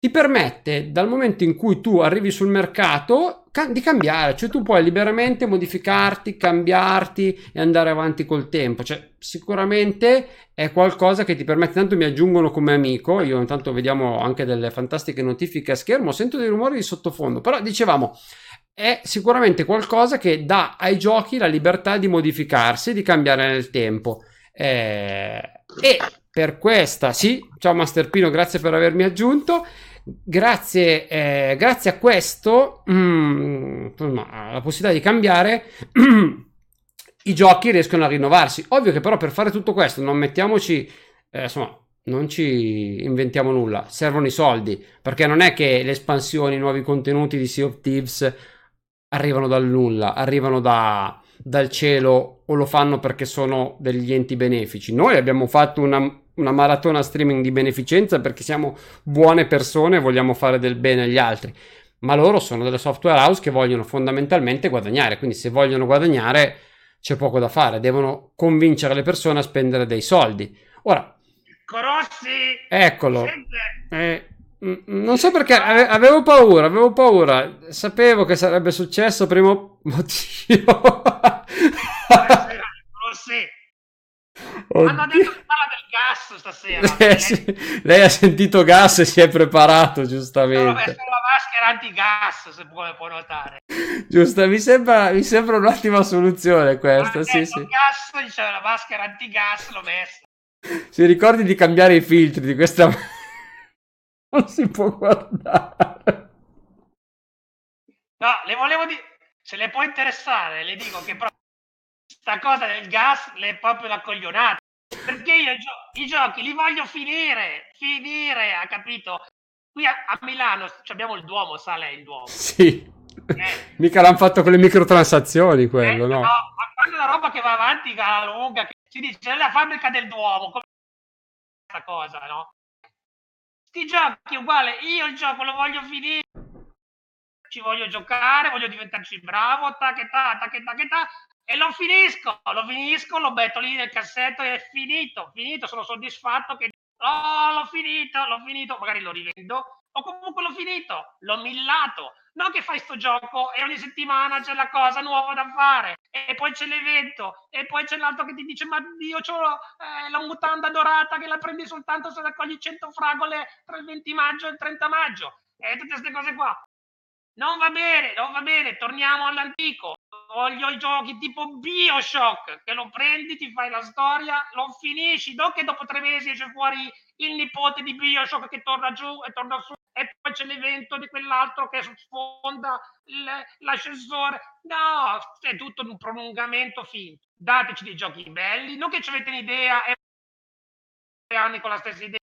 ti permette dal momento in cui tu arrivi sul mercato di cambiare, cioè tu puoi liberamente modificarti, cambiarti e andare avanti col tempo, cioè sicuramente è qualcosa che ti permette, tanto mi aggiungono come amico, io intanto vediamo anche delle fantastiche notifiche a schermo, sento dei rumori di sottofondo, però dicevamo è sicuramente qualcosa che dà ai giochi la libertà di modificarsi, di cambiare nel tempo. Eh, e per questa, sì, ciao Master Pino, grazie per avermi aggiunto grazie, eh, grazie a questo, mm, la possibilità di cambiare, i giochi riescono a rinnovarsi. Ovvio che però per fare tutto questo non mettiamoci, eh, insomma, non ci inventiamo nulla, servono i soldi, perché non è che le espansioni, i nuovi contenuti di Sea of Thieves arrivano dal nulla, arrivano da, dal cielo o lo fanno perché sono degli enti benefici. Noi abbiamo fatto una una maratona streaming di beneficenza perché siamo buone persone e vogliamo fare del bene agli altri. Ma loro sono delle software house che vogliono fondamentalmente guadagnare. Quindi, se vogliono guadagnare, c'è poco da fare. Devono convincere le persone a spendere dei soldi. Ora, Corossi! Eccolo. Eh, non so perché avevo paura, avevo paura. Sapevo che sarebbe successo primo motivo. Corossi! Hanno detto che parla del gas stasera. Eh, sì. Lei ha sentito gas e si è preparato, giustamente. No, è solo la maschera antigas, se può, può notare. Giusto, mi sembra, mi sembra un'ottima soluzione questa. Sì, sì. gas, diceva la maschera antigas, l'ho messa. Si ricordi di cambiare i filtri di questa... non si può guardare. No, le volevo dire... Se le può interessare, le dico che proprio sta cosa del gas le è proprio la coglionata. Perché io i, giochi li voglio finire, finire, ha capito? Qui a, a Milano abbiamo il Duomo, sa lei il Duomo? Sì. Eh. Mica l'hanno fatto con le microtransazioni quello, eh, no? No, ma quando una roba che va avanti a lunga, che si dice la fabbrica del Duomo, come questa cosa, no? Sti giochi uguale, io il gioco lo voglio finire, ci voglio giocare, voglio diventarci bravo, tacchetta, tacchetta, tacchetta, e lo finisco, lo finisco, lo metto lì nel cassetto e è finito, finito, sono soddisfatto che oh, l'ho finito, l'ho finito, magari lo rivendo, o comunque l'ho finito, l'ho millato. Non che fai sto gioco e ogni settimana c'è la cosa nuova da fare, e poi c'è l'evento, e poi c'è l'altro che ti dice: Ma Dio, ho eh, la mutanda dorata che la prendi soltanto se raccogli 100 fragole tra il 20 maggio e il 30 maggio, e tutte queste cose qua. Non va bene, non va bene, torniamo all'antico. Voglio i giochi tipo Bioshock, che lo prendi, ti fai la storia, lo finisci, non che dopo tre mesi esce fuori il nipote di Bioshock che torna giù e torna su e poi c'è l'evento di quell'altro che sfonda l'ascensore. No, è tutto un prolungamento finto. Dateci dei giochi belli, non che ci avete un'idea e anni con la stessa idea.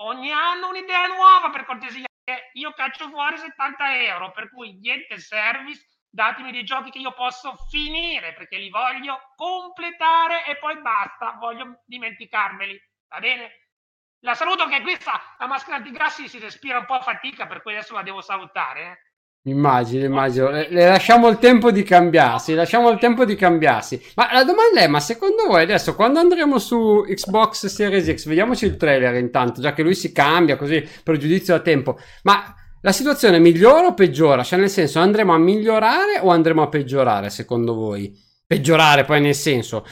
Ogni anno un'idea nuova per cortesia io caccio fuori 70 euro, per cui niente service, datemi dei giochi che io posso finire perché li voglio completare e poi basta, voglio dimenticarmeli, va bene? La saluto che questa, la maschera antigrassi si respira un po' a fatica, per cui adesso la devo salutare. Eh. Immagino, immagino. Le, le, lasciamo il tempo di cambiarsi, lasciamo il tempo di cambiarsi. Ma la domanda è, ma secondo voi adesso quando andremo su Xbox Series X, vediamoci il trailer intanto, già che lui si cambia così per giudizio a tempo, ma la situazione migliora o peggiora? Cioè nel senso andremo a migliorare o andremo a peggiorare secondo voi? Peggiorare poi nel senso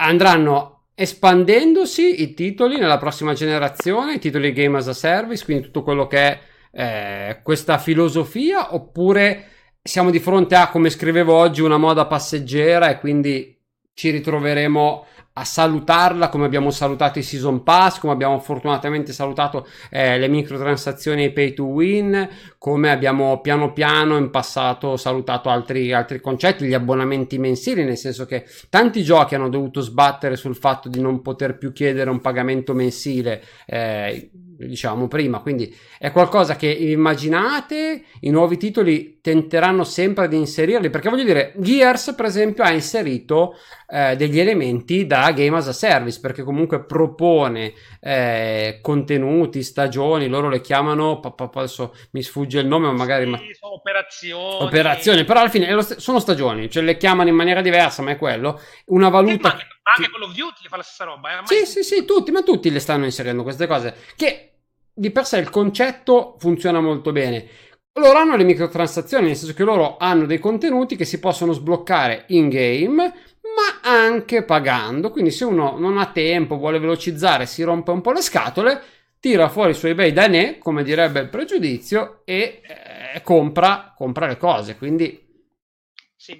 andranno espandendosi i titoli nella prossima generazione, i titoli Game as a Service, quindi tutto quello che è eh, questa filosofia oppure siamo di fronte a, come scrivevo oggi, una moda passeggera e quindi ci ritroveremo a salutarla come abbiamo salutato i season pass, come abbiamo fortunatamente salutato eh, le microtransazioni e pay to win, come abbiamo piano piano in passato salutato altri, altri concetti, gli abbonamenti mensili, nel senso che tanti giochi hanno dovuto sbattere sul fatto di non poter più chiedere un pagamento mensile. Eh, diciamo prima, quindi è qualcosa che immaginate, i nuovi titoli tenteranno sempre di inserirli, perché voglio dire, Gears per esempio ha inserito eh, degli elementi da Game as a Service, perché comunque propone eh, contenuti, stagioni, loro le chiamano, adesso mi sfugge il nome, ma magari... Sì, ma... operazioni. Operazioni, però alla fine sono stagioni, cioè le chiamano in maniera diversa, ma è quello. Una valuta... Sì, ma anche Call of Duty fa la stessa roba. Eh? Sì, sì, sì, tutti, ma tutti le stanno inserendo queste cose. Che di per sé il concetto funziona molto bene. Loro hanno le microtransazioni, nel senso che loro hanno dei contenuti che si possono sbloccare in game, ma anche pagando. Quindi se uno non ha tempo, vuole velocizzare, si rompe un po' le scatole, tira fuori i suoi bei danè, come direbbe il pregiudizio, e eh, compra, compra, le cose. Quindi... Sì.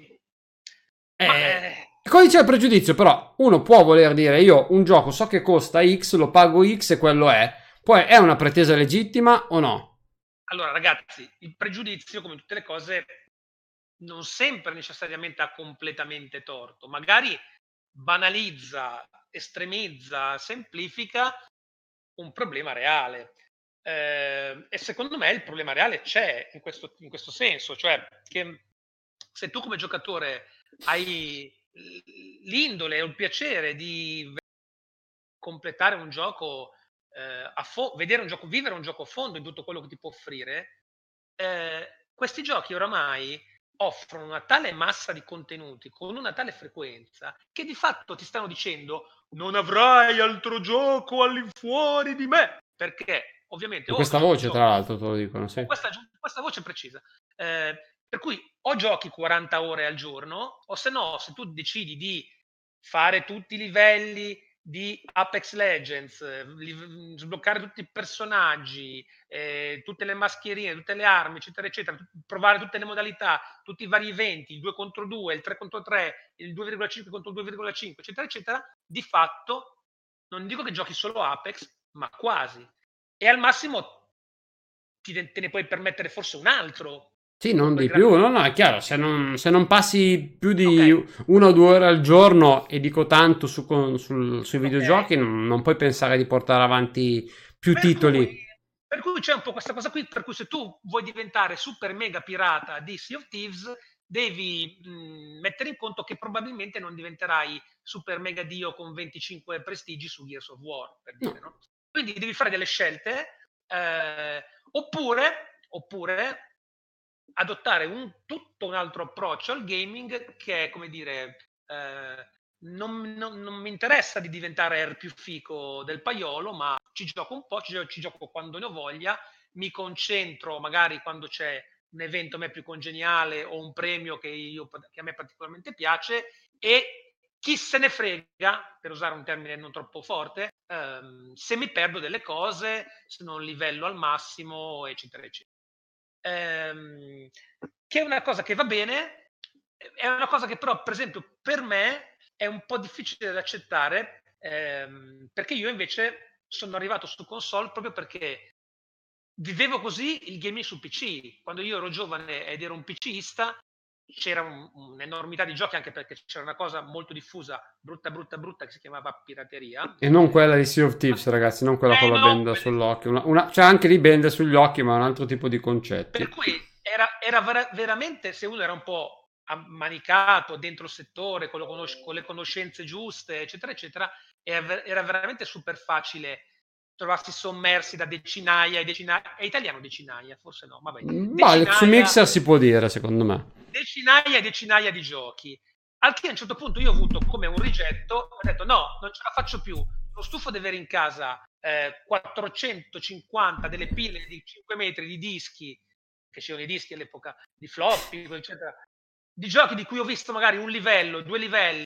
Eh, eh Codice del pregiudizio, però, uno può voler dire io un gioco so che costa X, lo pago X e quello è. Poi è una pretesa legittima o no? Allora, ragazzi, il pregiudizio, come tutte le cose, non sempre necessariamente ha completamente torto. Magari banalizza, estremizza, semplifica un problema reale. Eh, e secondo me il problema reale c'è in questo, in questo senso, cioè che se tu come giocatore hai l'indole o il piacere di completare un gioco eh, a fo- vedere un gioco, vivere un gioco a fondo in tutto quello che ti può offrire, eh, questi giochi oramai offrono una tale massa di contenuti con una tale frequenza che di fatto ti stanno dicendo non avrai altro gioco all'infuori di me perché ovviamente questa voce gioco, tra l'altro te lo dicono sì. questa, questa voce precisa eh, per cui o giochi 40 ore al giorno o se no se tu decidi di fare tutti i livelli di Apex Legends, mhmm, sbloccare tutti i personaggi, eh, tutte le mascherine, tutte le armi, eccetera, eccetera, provare tutte le modalità, tutti i vari eventi, il 2 contro 2, il 3 contro 3, il 2,5 contro 2,5, eccetera, eccetera, di fatto non dico che giochi solo Apex, ma quasi. E al massimo ti, te ne puoi permettere forse un altro sì, non di più, no, no, è chiaro, se non, se non passi più di okay. una o due ore al giorno, e dico tanto su, sul, sui videogiochi, okay. non, non, puoi pensare di portare avanti più per titoli. Cui, Per cui c'è un po' questa cosa qui, per cui se tu vuoi diventare super mega pirata di Sea of Thieves, devi mh, mettere in conto che probabilmente non diventerai super mega dio con 25 prestigi su Gears of War, per dire, no? Quindi devi fare delle scelte, eh, oppure, oppure adottare un, tutto un altro approccio al gaming che è, come dire, eh, non, non, non, mi interessa di diventare il più fico del paiolo, ma ci gioco un po', ci, ci, gioco quando ne ho voglia, mi concentro magari quando c'è un evento a me più congeniale o un premio che, io, che a me particolarmente piace e chi se ne frega, per usare un termine non troppo forte, ehm, se mi perdo delle cose, se non livello al massimo, eccetera, eccetera. Ehm, che è una cosa che va bene, è una cosa che però, per esempio, per me è un po' difficile da accettare, ehm, perché io invece sono arrivato su console proprio perché vivevo così il gaming su PC. Quando io ero giovane ed ero un PCista, c'era un, un'enormità di giochi, anche perché c'era una cosa molto diffusa, brutta, brutta, brutta, che si chiamava pirateria. E non quella di Sea of Thieves, ragazzi, non quella eh, con la no, benda sull'occhio. Una, una, c'è anche lì bende sugli occhi, ma un altro tipo di concetti. Per cui era, era vera, veramente, se uno era un po' ammanicato dentro il settore, con, conos- con le conoscenze giuste, eccetera, eccetera, era, era veramente super facile trovarsi sommersi da decinaia e decinaia, è italiano decinaia, forse no, vabbè. Mm, decinaia, su Mixer si può dire, secondo me. Decinaia e decinaia di giochi. Al che a un certo punto io ho avuto come un rigetto, ho detto no, non ce la faccio più, sono stufo di avere in casa eh, 450 delle pile di 5 metri di dischi, che c'erano i dischi all'epoca, di floppy, eccetera, di giochi di cui ho visto magari un livello, due livelli,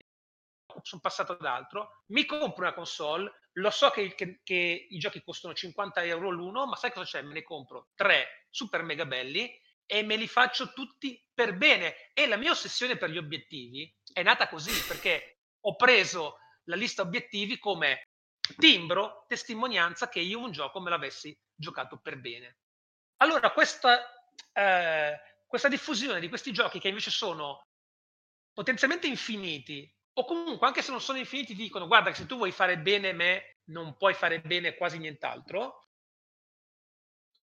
sono passato ad altro, mi compro una console, lo so che, che, che, i giochi costano 50 euro l'uno, ma sai cosa c'è? Me ne compro tre super mega belli e me li faccio tutti per bene. E la mia ossessione per gli obiettivi è nata così, perché ho preso la lista obiettivi come timbro, testimonianza che io un gioco me l'avessi giocato per bene. Allora, questa, eh, questa diffusione di questi giochi che invece sono potenzialmente infiniti, o comunque anche se non sono infiniti dicono guarda se tu vuoi fare bene me non puoi fare bene quasi nient'altro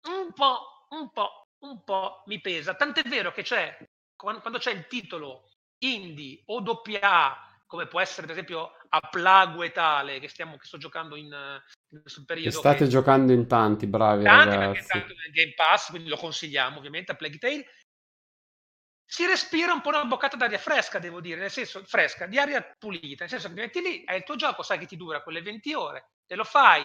un po' un po' un po' mi pesa tant'è vero che c'è quando c'è il titolo indie o doppia come può essere per esempio a Plague tale che stiamo che sto giocando in, in questo periodo che state che, giocando in tanti bravi tanti ragazzi. perché tanto nel Game Pass quindi lo consigliamo ovviamente a Plague Tale si respira un po' una boccata d'aria fresca, devo dire, nel senso fresca, di aria pulita, nel senso che ti metti lì, è il tuo gioco, sai che ti dura quelle 20 ore, te lo fai,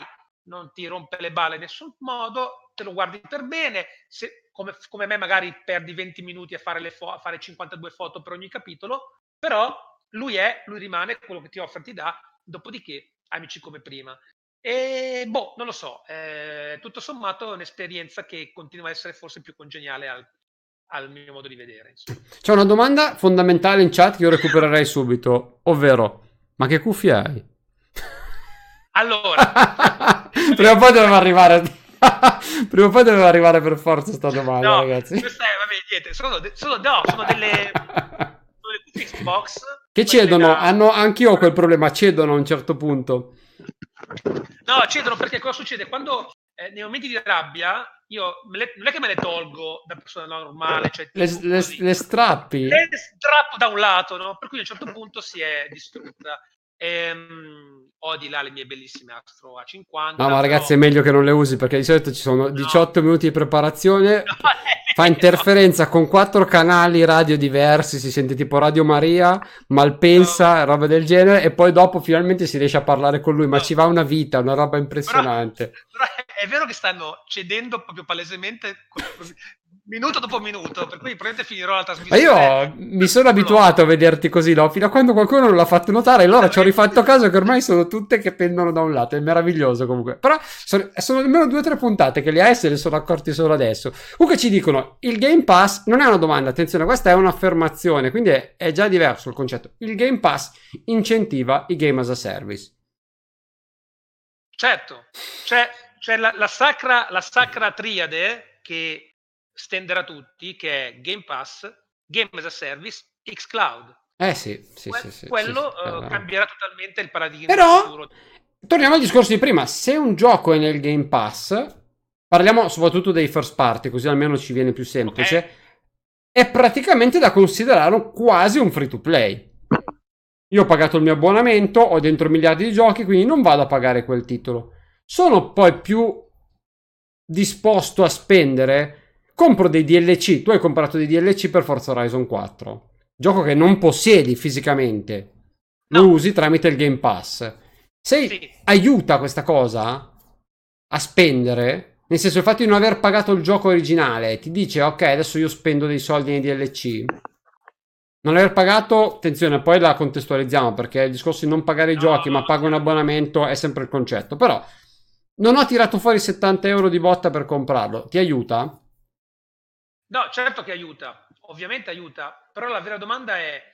non ti rompe le balle in nessun modo, te lo guardi per bene, se, come, come, me magari perdi 20 minuti a fare, fo- a fare 52 foto per ogni capitolo, però lui è, lui rimane, quello che ti offre ti dà, dopodiché amici come prima. E boh, non lo so, eh, tutto sommato è un'esperienza che continua a essere forse più congeniale al, al mio modo di vedere. Insomma. C'è una domanda fondamentale in chat che io recupererei subito, ovvero, ma che cuffie hai? Allora, prima o poi doveva arrivare. Prima o poi doveva arrivare per forza questa domanda, no, ragazzi. Questa è, vabbè, niente, sono, sono, no, sono delle, sono Xbox. Che cedono, da... hanno, anch'io ho quel problema, cedono a un certo punto. No, cedono perché cosa succede? Quando eh, nei momenti di rabbia io le, non è che me le tolgo da persona normale, cioè le, le, le, strappi? Le strappo da un lato, no? per cui a un certo punto si è distrutta. Ehm, ho di là le mie bellissime Astro A50. No, ma però... ragazzi, è meglio che non le usi perché di solito ci sono 18 no. minuti di preparazione. No, fa interferenza no. con quattro canali radio diversi. Si sente tipo Radio Maria, Malpensa, roba del genere. E poi dopo finalmente si riesce a parlare con lui. Ma ci va una vita, una roba impressionante. Però, però è vero che stanno cedendo proprio palesemente minuto dopo minuto, per cui probabilmente finirò la trasmissione. Ma io mi sono abituato a vederti così, no? Fino a quando qualcuno non l'ha fatto notare, allora ci ho rifatto caso che ormai sono tutte che pendono da un lato, è meraviglioso comunque. Però sono, sono almeno due o tre puntate che le AS le sono accorti solo adesso. Comunque ci dicono, il Game Pass non è una domanda, attenzione, questa è un'affermazione, quindi è, è già diverso il concetto. Il Game Pass incentiva i game as a service. Certo, cioè c'è la, la, sacra, la sacra triade che stenderà tutti, che è Game Pass, Game as a Service, xCloud. Eh sì, sì, que- sì, sì Quello sì, uh, cambierà totalmente il paradigma Però, torniamo al discorso di prima. Se un gioco è nel Game Pass, parliamo soprattutto dei first party, così almeno ci viene più semplice, okay. è praticamente da considerare quasi un free to play. Io ho pagato il mio abbonamento, ho dentro miliardi di giochi, quindi non vado a pagare quel titolo. Sono poi più disposto a spendere compro dei DLC. Tu hai comprato dei DLC per Forza Horizon 4, gioco che non possiedi fisicamente, no. lo usi tramite il Game Pass. Se sì. aiuta questa cosa a spendere, nel senso il fatto di non aver pagato il gioco originale, ti dice ok, adesso io spendo dei soldi nei DLC. Non aver pagato, attenzione, poi la contestualizziamo perché il discorso di non pagare i no, giochi, no, ma pago un abbonamento è sempre il concetto. Però non ho tirato fuori 70 euro di botta per comprarlo. Ti aiuta? No, certo che aiuta, ovviamente aiuta, però la vera domanda è,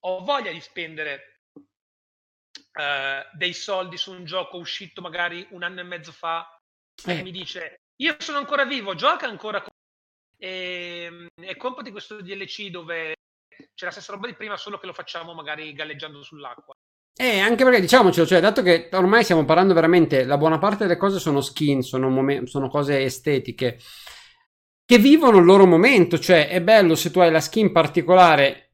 ho voglia di spendere eh, dei soldi su un gioco uscito magari un anno e mezzo fa eh. e mi dice, io sono ancora vivo, gioca ancora con... e, e comprati questo DLC dove c'è la stessa roba di prima, solo che lo facciamo magari galleggiando sull'acqua. Eh, anche perché diciamocelo, cioè, dato che ormai stiamo parlando veramente, la buona parte delle cose sono skin, sono, mom- sono cose estetiche che vivono il loro momento, cioè è bello se tu hai la skin particolare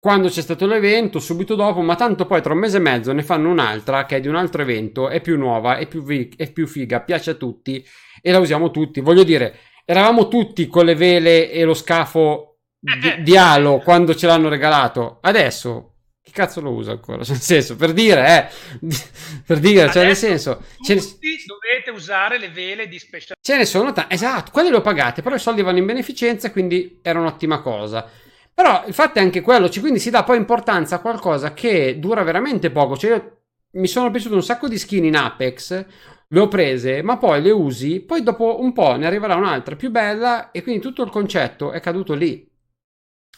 quando c'è stato l'evento, subito dopo, ma tanto poi tra un mese e mezzo ne fanno un'altra che è di un altro evento, è più nuova, è più, vi- è più figa, piace a tutti e la usiamo tutti. Voglio dire, eravamo tutti con le vele e lo scafo di, di Halo quando ce l'hanno regalato. Adesso chi cazzo lo usa ancora? Nel senso, per dire, eh, per dire, cioè, nel senso, tutti ne... dovete usare le vele di special. Ce ne sono tanti, esatto, quelli le ho pagate, però i soldi vanno in beneficenza, quindi era un'ottima cosa. Però il fatto è anche quello, quindi si dà poi importanza a qualcosa che dura veramente poco. Cioè, io mi sono piaciuto un sacco di skin in Apex, le ho prese, ma poi le usi, poi dopo un po' ne arriverà un'altra più bella, e quindi tutto il concetto è caduto lì.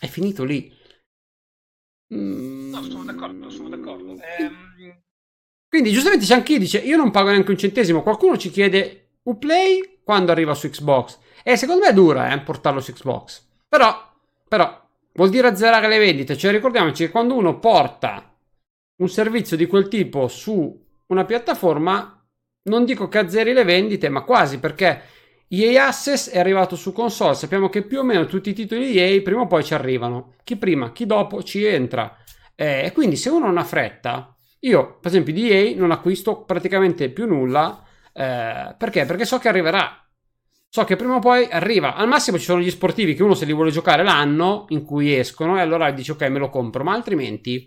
È finito lì. Mm. No, sono d'accordo, sono d'accordo. Ehm... Quindi giustamente c'è anche chi dice io non pago neanche un centesimo, qualcuno ci chiede Uplay quando arriva su Xbox. E secondo me è dura eh, portarlo su Xbox. Però, però, vuol dire azzerare le vendite. Cioè ricordiamoci che quando uno porta un servizio di quel tipo su una piattaforma, non dico che azzeri le vendite, ma quasi perché EA Access è arrivato su console, sappiamo che più o meno tutti i titoli EA prima o poi ci arrivano, chi prima, chi dopo ci entra. Eh, quindi se uno non ha fretta, io per esempio di EA non acquisto praticamente più nulla, eh, perché? Perché so che arriverà. So che prima o poi arriva. Al massimo ci sono gli sportivi che uno se li vuole giocare l'anno in cui escono e allora dice ok me lo compro, ma altrimenti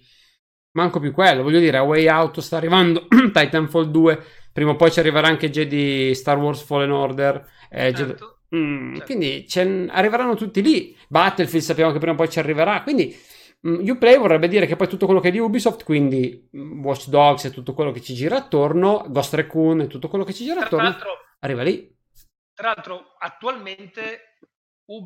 manco più quello. Voglio dire, a Way Out sta arrivando Titanfall 2, prima o poi ci arriverà anche Jedi Star Wars Fallen Order. Eh, certo. mm, certo. Quindi arriveranno tutti lì. Battlefield sappiamo che prima o poi ci arriverà. Quindi mm, Uplay vorrebbe dire che poi tutto quello che è di Ubisoft, quindi mm, Watch Dogs e tutto quello che ci gira attorno, Ghost Recon e tutto quello che ci gira attorno, arriva lì. Tra l'altro, attualmente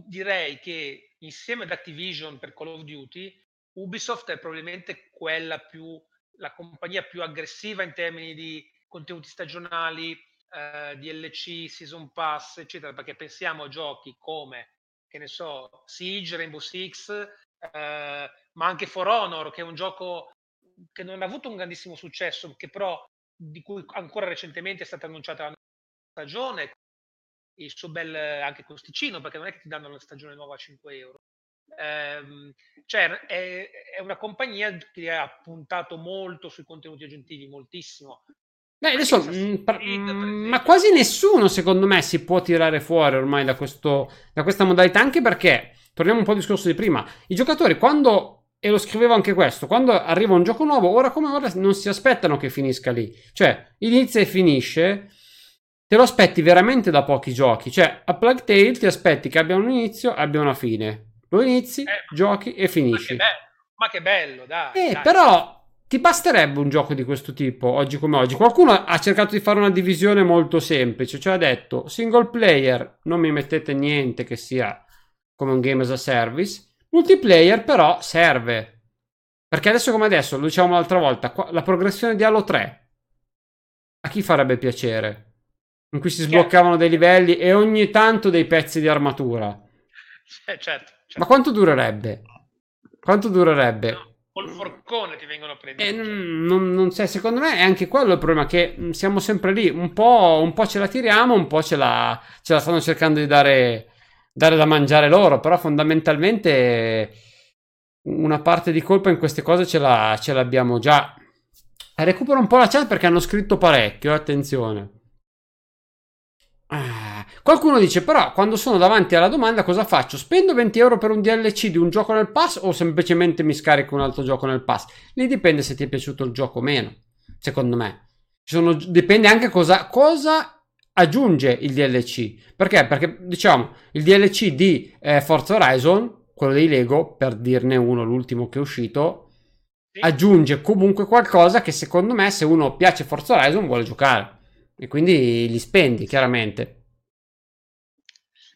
direi che insieme ad Activision per Call of Duty, Ubisoft è probabilmente quella più, la compagnia più aggressiva in termini di contenuti stagionali, eh, DLC, Season Pass, eccetera, perché pensiamo a giochi come, che ne so, Siege, Rainbow Six, eh, ma anche For Honor, che è un gioco che non ha avuto un grandissimo successo, che però di cui ancora recentemente è stata annunciata la stagione, il suo bel anche costicino, perché non è che ti danno la stagione nuova a 5 euro. Eh, cioè è, una compagnia che ha puntato molto sui contenuti aggiuntivi, moltissimo. Beh, adesso, mh, mm, mh, mm, ma quasi nessuno secondo me si può tirare fuori ormai da, questo, da questa modalità, anche perché, torniamo un po' al discorso di prima, i giocatori quando, e lo scrivevo anche questo, quando arriva un gioco nuovo, ora come ora non si aspettano che finisca lì, cioè inizia e finisce, te lo aspetti veramente da pochi giochi, cioè a Plague Tale ti aspetti che abbia un inizio e abbia una fine, lo inizi, eh, giochi e finisci. Ma che bello, ma che bello dai. Eh, dai. però ti basterebbe un gioco di questo tipo oggi come oggi? Qualcuno ha cercato di fare una divisione molto semplice, cioè ha detto single player, non mi mettete niente che sia come un game as a service, multiplayer però serve. Perché adesso come adesso, lo diciamo l'altra volta, la progressione di Halo 3 a chi farebbe piacere? In cui si sbloccavano dei livelli e ogni tanto dei pezzi di armatura. Eh, certo, certo. Ma quanto durerebbe? Quanto durerebbe? No col forcone ti vengono a prendere. Eh, non, non sei, secondo me è anche quello il problema, che mm, siamo sempre lì, un po', un po ce la tiriamo, un po' ce la, ce la stanno cercando di dare, dare da mangiare loro, però fondamentalmente una parte di colpa in queste cose ce, la, ce l'abbiamo già. Recupero un po' la chat perché hanno scritto parecchio, attenzione. Ah, qualcuno dice però quando sono davanti alla domanda cosa faccio? Spendo 20 euro per un DLC di un gioco nel pass o semplicemente mi scarico un altro gioco nel pass? Lì dipende se ti è piaciuto il gioco o meno, secondo me. Sono, dipende anche cosa, cosa aggiunge il DLC. Perché? Perché diciamo il DLC di eh, Forza Horizon, quello dei Lego, per dirne uno, l'ultimo che è uscito, sì. aggiunge comunque qualcosa che secondo me se uno piace Forza Horizon vuole giocare. E quindi li spendi, chiaramente.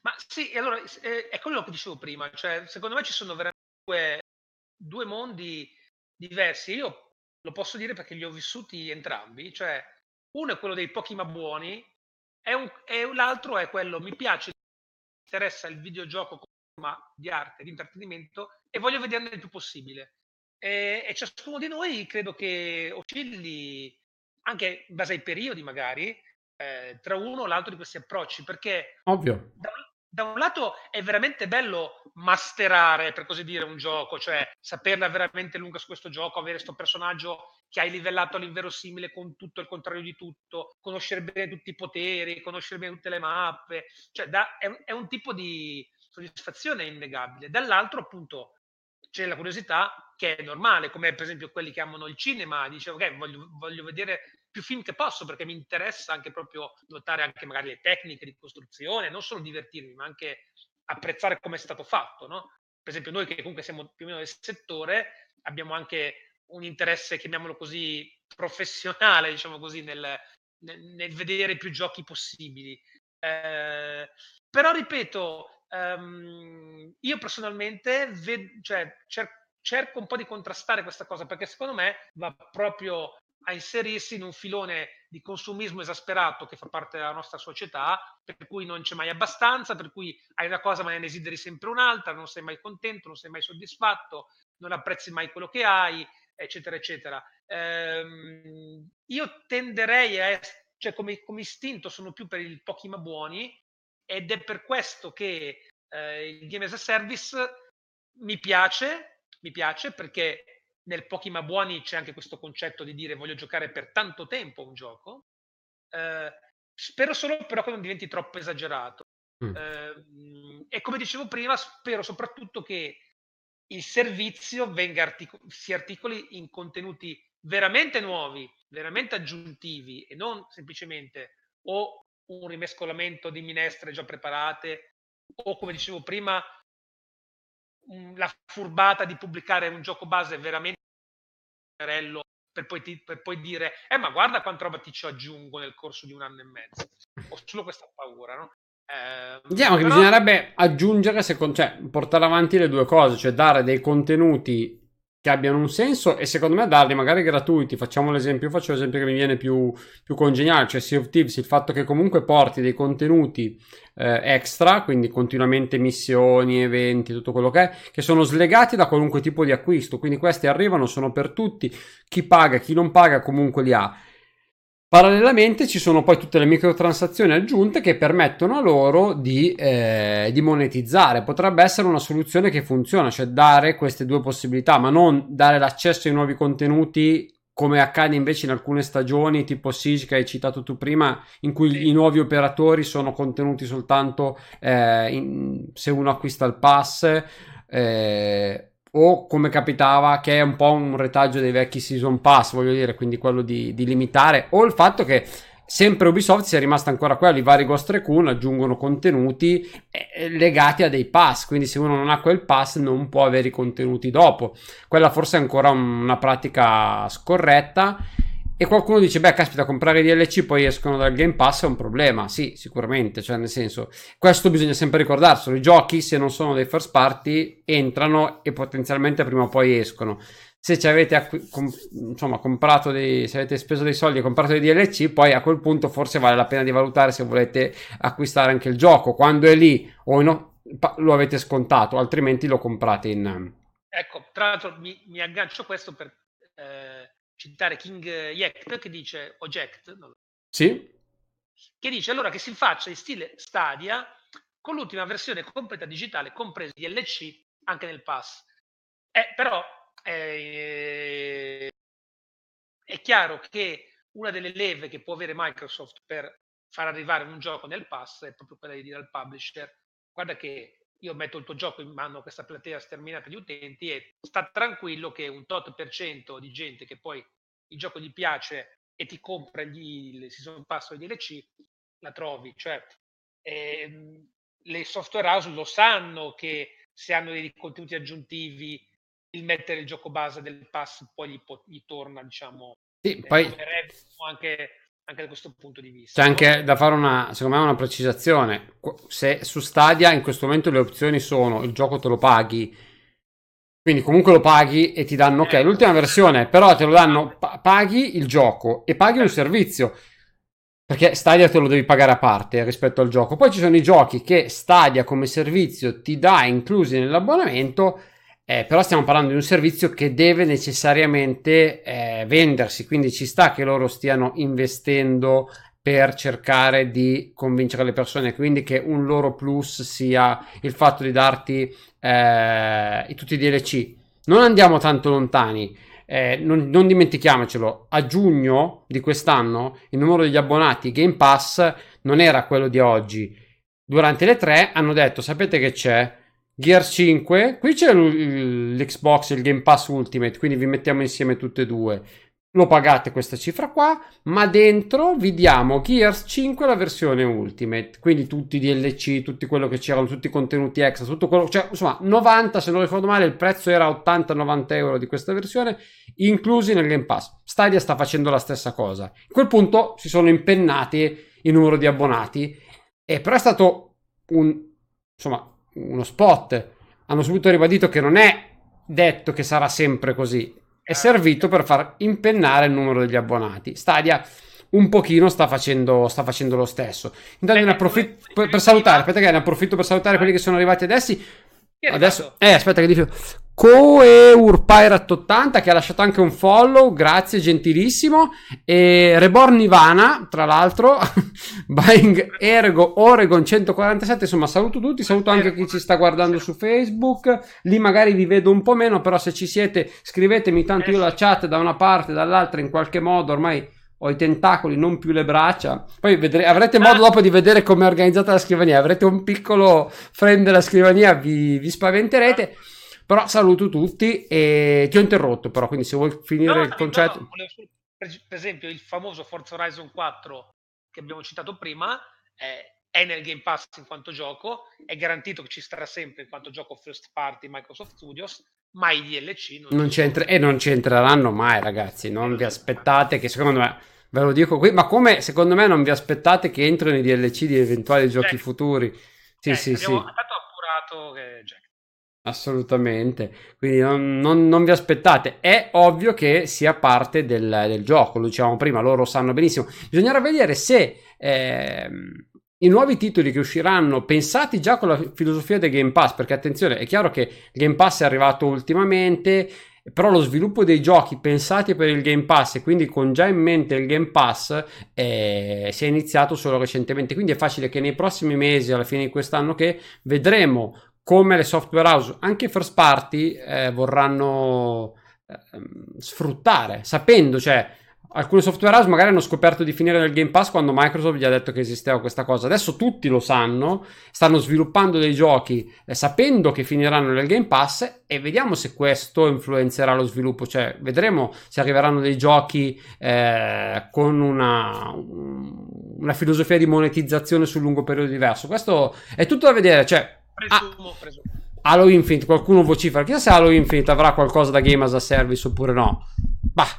Ma sì, allora eh, è quello che dicevo prima, cioè secondo me ci sono veramente due, due mondi diversi. Io lo posso dire perché li ho vissuti entrambi, cioè uno è quello dei pochi ma buoni e, un, e l'altro è quello mi piace, mi interessa il videogioco come forma di arte, di intrattenimento e voglio vederne il più possibile. E, e ciascuno di noi credo che oscilli anche in base ai periodi magari, eh, tra uno o l'altro di questi approcci, perché Ovvio. Da, da, un lato è veramente bello masterare, per così dire, un gioco, cioè saperla veramente lunga su questo gioco, avere questo personaggio che hai livellato all'inverosimile con tutto il contrario di tutto, conoscere bene tutti i poteri, conoscere bene tutte le mappe, cioè da, è, è un tipo di soddisfazione innegabile. Dall'altro, appunto, c'è la curiosità che è normale, come per esempio quelli che amano il cinema, dicevo ok, voglio, voglio vedere più film che posso perché mi interessa anche proprio notare anche magari le tecniche di costruzione, non solo divertirmi, ma anche apprezzare come è stato fatto, no? Per esempio noi che comunque siamo più o meno del settore, abbiamo anche un interesse, chiamiamolo così, professionale, diciamo così, nel, nel, nel vedere più giochi possibili. Eh, però ripeto, um, io personalmente ved- cioè, cer- cerco un po' di contrastare questa cosa perché secondo me va proprio a inserirsi in un filone di consumismo esasperato che fa parte della nostra società, per cui non c'è mai abbastanza, per cui hai una cosa ma ne desideri sempre un'altra, non sei mai contento, non sei mai soddisfatto, non apprezzi mai quello che hai, eccetera, eccetera. Ehm, io tenderei a, cioè come, come, istinto sono più per il pochi ma buoni ed è per questo che eh, il game as a service mi piace, mi piace perché nel pochi ma buoni c'è anche questo concetto di dire voglio giocare per tanto tempo un gioco. Eh, spero solo però che non diventi troppo esagerato. Mm. Eh, e come dicevo prima, spero soprattutto che il servizio venga artic- si articoli in contenuti veramente nuovi, veramente aggiuntivi e non semplicemente o un rimescolamento di minestre già preparate o come dicevo prima la furbata di pubblicare un gioco base veramente per poi, ti, per poi dire eh ma guarda quanta roba ti ci aggiungo nel corso di un anno e mezzo ho solo questa paura no? Eh, diciamo che però... bisognerebbe aggiungere, secondo, cioè portare avanti le due cose, cioè dare dei contenuti che abbiano un senso e secondo me darli magari gratuiti. Facciamo l'esempio, io faccio l'esempio che mi viene più, più congeniale, cioè Sea of Thieves, il fatto che comunque porti dei contenuti eh, extra, quindi continuamente missioni, eventi, tutto quello che è, che sono slegati da qualunque tipo di acquisto. Quindi questi arrivano, sono per tutti, chi paga, chi non paga comunque li ha. Parallelamente ci sono poi tutte le microtransazioni aggiunte che permettono a loro di, eh, di, monetizzare. Potrebbe essere una soluzione che funziona, cioè dare queste due possibilità, ma non dare l'accesso ai nuovi contenuti come accade invece in alcune stagioni, tipo Siege che hai citato tu prima, in cui sì. i nuovi operatori sono contenuti soltanto eh, in, se uno acquista il pass. Eh, o come capitava che è un po' un retaggio dei vecchi season pass, voglio dire, quindi quello di, di limitare, o il fatto che sempre Ubisoft sia rimasta ancora quello, i vari Ghost Recon aggiungono contenuti eh, legati a dei pass, quindi se uno non ha quel pass non può avere i contenuti dopo. Quella forse è ancora una pratica scorretta e qualcuno dice, beh, caspita, comprare DLC poi escono dal Game Pass è un problema. Sì, sicuramente, cioè nel senso, questo bisogna sempre ricordarselo. I giochi, se non sono dei first party, entrano e potenzialmente prima o poi escono. Se ci avete acqu- com- insomma, comprato dei, se avete speso dei soldi e comprato dei DLC, poi a quel punto forse vale la pena di valutare se volete acquistare anche il gioco. Quando è lì o no, lo avete scontato, altrimenti lo comprate in, Ecco, tra l'altro mi, mi aggancio a questo per eh, citare King Yekt che dice, Oject, sì. che dice allora che si faccia in stile Stadia con l'ultima versione completa digitale, compresi gli LC anche nel pass. Eh, però eh, è chiaro che una delle leve che può avere Microsoft per far arrivare un gioco nel pass è proprio quella di dire al publisher guarda che io metto il tuo gioco in mano a questa platea sterminata di utenti e sta tranquillo che un tot per cento di gente che poi il gioco gli piace e ti compra gli, il season pass o i DLC la trovi. Cioè ehm, le software house lo sanno che se hanno dei contenuti aggiuntivi il mettere il gioco base del pass poi gli, gli torna diciamo sì, eh, poi... anche, anche da questo punto di vista c'è anche da fare una secondo me una precisazione. Se su Stadia in questo momento le opzioni sono il gioco te lo paghi quindi comunque lo paghi e ti danno ok eh, l'ultima versione però te lo danno paghi il gioco e paghi un servizio perché Stadia te lo devi pagare a parte rispetto al gioco. Poi ci sono i giochi che Stadia come servizio ti dà inclusi nell'abbonamento, eh, però stiamo parlando di un servizio che deve necessariamente eh, vendersi, quindi ci sta che loro stiano investendo per cercare di convincere le persone, quindi che un loro plus sia il fatto di darti eh, tutti i DLC. Non andiamo tanto lontani eh, non, non, dimentichiamocelo, a giugno di quest'anno il numero degli abbonati Game Pass non era quello di oggi. Durante le tre hanno detto, sapete che c'è? Gear 5, qui c'è l'Xbox, il Game Pass Ultimate, quindi vi mettiamo insieme tutte e due lo pagate questa cifra qua, ma dentro vi diamo Gears 5 la versione Ultimate, quindi tutti i DLC, tutti quello che c'erano, tutti i contenuti extra, tutto quello, cioè insomma 90 se non ricordo male il prezzo era 80-90 euro di questa versione, inclusi nel Game Pass. Stadia sta facendo la stessa cosa. A quel punto si sono impennati il numero di abbonati, e però è stato un, insomma, uno spot. Hanno subito ribadito che non è detto che sarà sempre così è servito per far impennare il numero degli abbonati. Stadia un pochino sta facendo, sta facendo lo stesso. Intanto ne approfitto per, per salutare, aspetta che ne approfitto per salutare quelli che sono arrivati adesso. Adesso, eh, aspetta che dico. Coeur Pirate 80 che ha lasciato anche un follow, grazie, gentilissimo. E Reborn Nivana, tra l'altro, Buying Ergo Oregon 147. Insomma, saluto tutti, saluto anche chi ci sta guardando su Facebook. Lì magari vi vedo un po' meno, però se ci siete, scrivetemi. Tanto io la chat da una parte, dall'altra, in qualche modo ormai ho i tentacoli, non più le braccia. Poi vedrete, avrete modo dopo di vedere come è organizzata la scrivania. Avrete un piccolo frame della scrivania, vi, vi spaventerete. Però saluto tutti e ti ho interrotto però, quindi se vuoi finire no, il concetto... No, per esempio il famoso Forza Horizon 4 che abbiamo citato prima è nel Game Pass in quanto gioco, è garantito che ci starà sempre in quanto gioco first party Microsoft Studios, ma i DLC non, non c'entra- e non c'entreranno mai ragazzi, non vi aspettate che secondo me ve lo dico qui, ma come secondo me non vi aspettate che entrino i DLC di eventuali giochi eh. futuri? Sì, eh, sì, sì. Appurato che Jack Assolutamente, quindi non, non, non, vi aspettate, è ovvio che sia parte del, del, gioco, lo dicevamo prima, loro sanno benissimo. Bisognerà vedere se eh, i nuovi titoli che usciranno pensati già con la filosofia del Game Pass, perché attenzione, è chiaro che il Game Pass è arrivato ultimamente, però lo sviluppo dei giochi pensati per il Game Pass e quindi con già in mente il Game Pass eh, si è iniziato solo recentemente, quindi è facile che nei prossimi mesi, alla fine di quest'anno, che vedremo come le software house, anche first party, eh, vorranno eh, sfruttare, sapendo, cioè alcune software house magari hanno scoperto di finire nel Game Pass quando Microsoft gli ha detto che esisteva questa cosa. Adesso tutti lo sanno, stanno sviluppando dei giochi eh, sapendo che finiranno nel Game Pass e vediamo se questo influenzerà lo sviluppo. Cioè, vedremo se arriveranno dei giochi eh, con una, una filosofia di monetizzazione sul lungo periodo diverso. Questo è tutto da vedere. Cioè, Presumo, ah, presumo. Halo Infinite, qualcuno vocifera. Chissà se Halo Infinite avrà qualcosa da game as a service oppure no. Bah,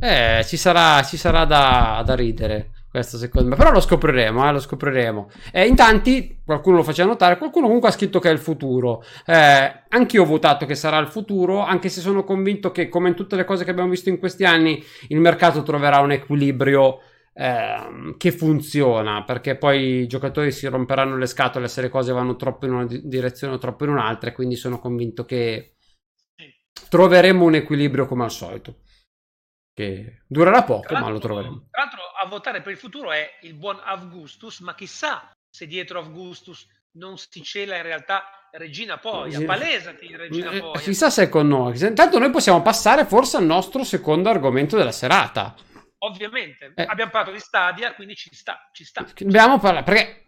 eh, ci sarà, ci sarà da, da ridere. Questo secondo me, però lo scopriremo, eh, lo scopriremo. Eh, in tanti, qualcuno lo faceva notare, qualcuno comunque ha scritto che è il futuro. Eh, anch'io ho votato che sarà il futuro, anche se sono convinto che, come in tutte le cose che abbiamo visto in questi anni, il mercato troverà un equilibrio eh, che funziona, perché poi i giocatori si romperanno le scatole se le cose vanno troppo in una direzione o troppo in un'altra, e quindi sono convinto che troveremo un equilibrio come al solito. Che durerà poco, ma lo troveremo. Tra l'altro, a votare per il futuro è il buon Augustus, ma chissà se dietro Augustus non si cela in realtà Regina Poglia. Palesati, Regina eh, Poglia. Chissà se è con noi. Intanto noi possiamo passare forse al nostro secondo argomento della serata. Ovviamente. Eh. Abbiamo parlato di Stadia, quindi ci sta, ci sta. Dobbiamo parlare, perché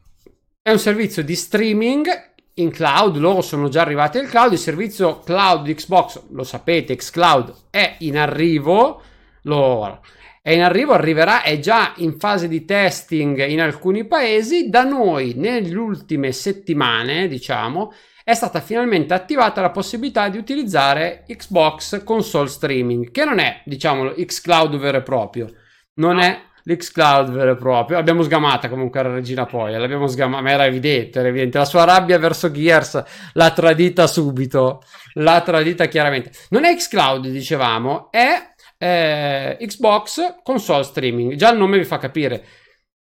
è un servizio di streaming in cloud, loro sono già arrivati al cloud, il servizio cloud di Xbox, lo sapete, xCloud è in arrivo, lo, è in arrivo, arriverà, è già in fase di testing in alcuni paesi, da noi nelle ultime settimane, diciamo, è stata finalmente attivata la possibilità di utilizzare Xbox console streaming, che non è, diciamo, xCloud vero e proprio, non no. è l'Xcloud vero e proprio. L'abbiamo sgamata comunque la regina poi, l'abbiamo sgamata, ma era evidente, era evidente. La sua rabbia verso Gears l'ha tradita subito, l'ha tradita chiaramente. Non è Xcloud, dicevamo, è eh, Xbox console streaming. Già il nome vi fa capire.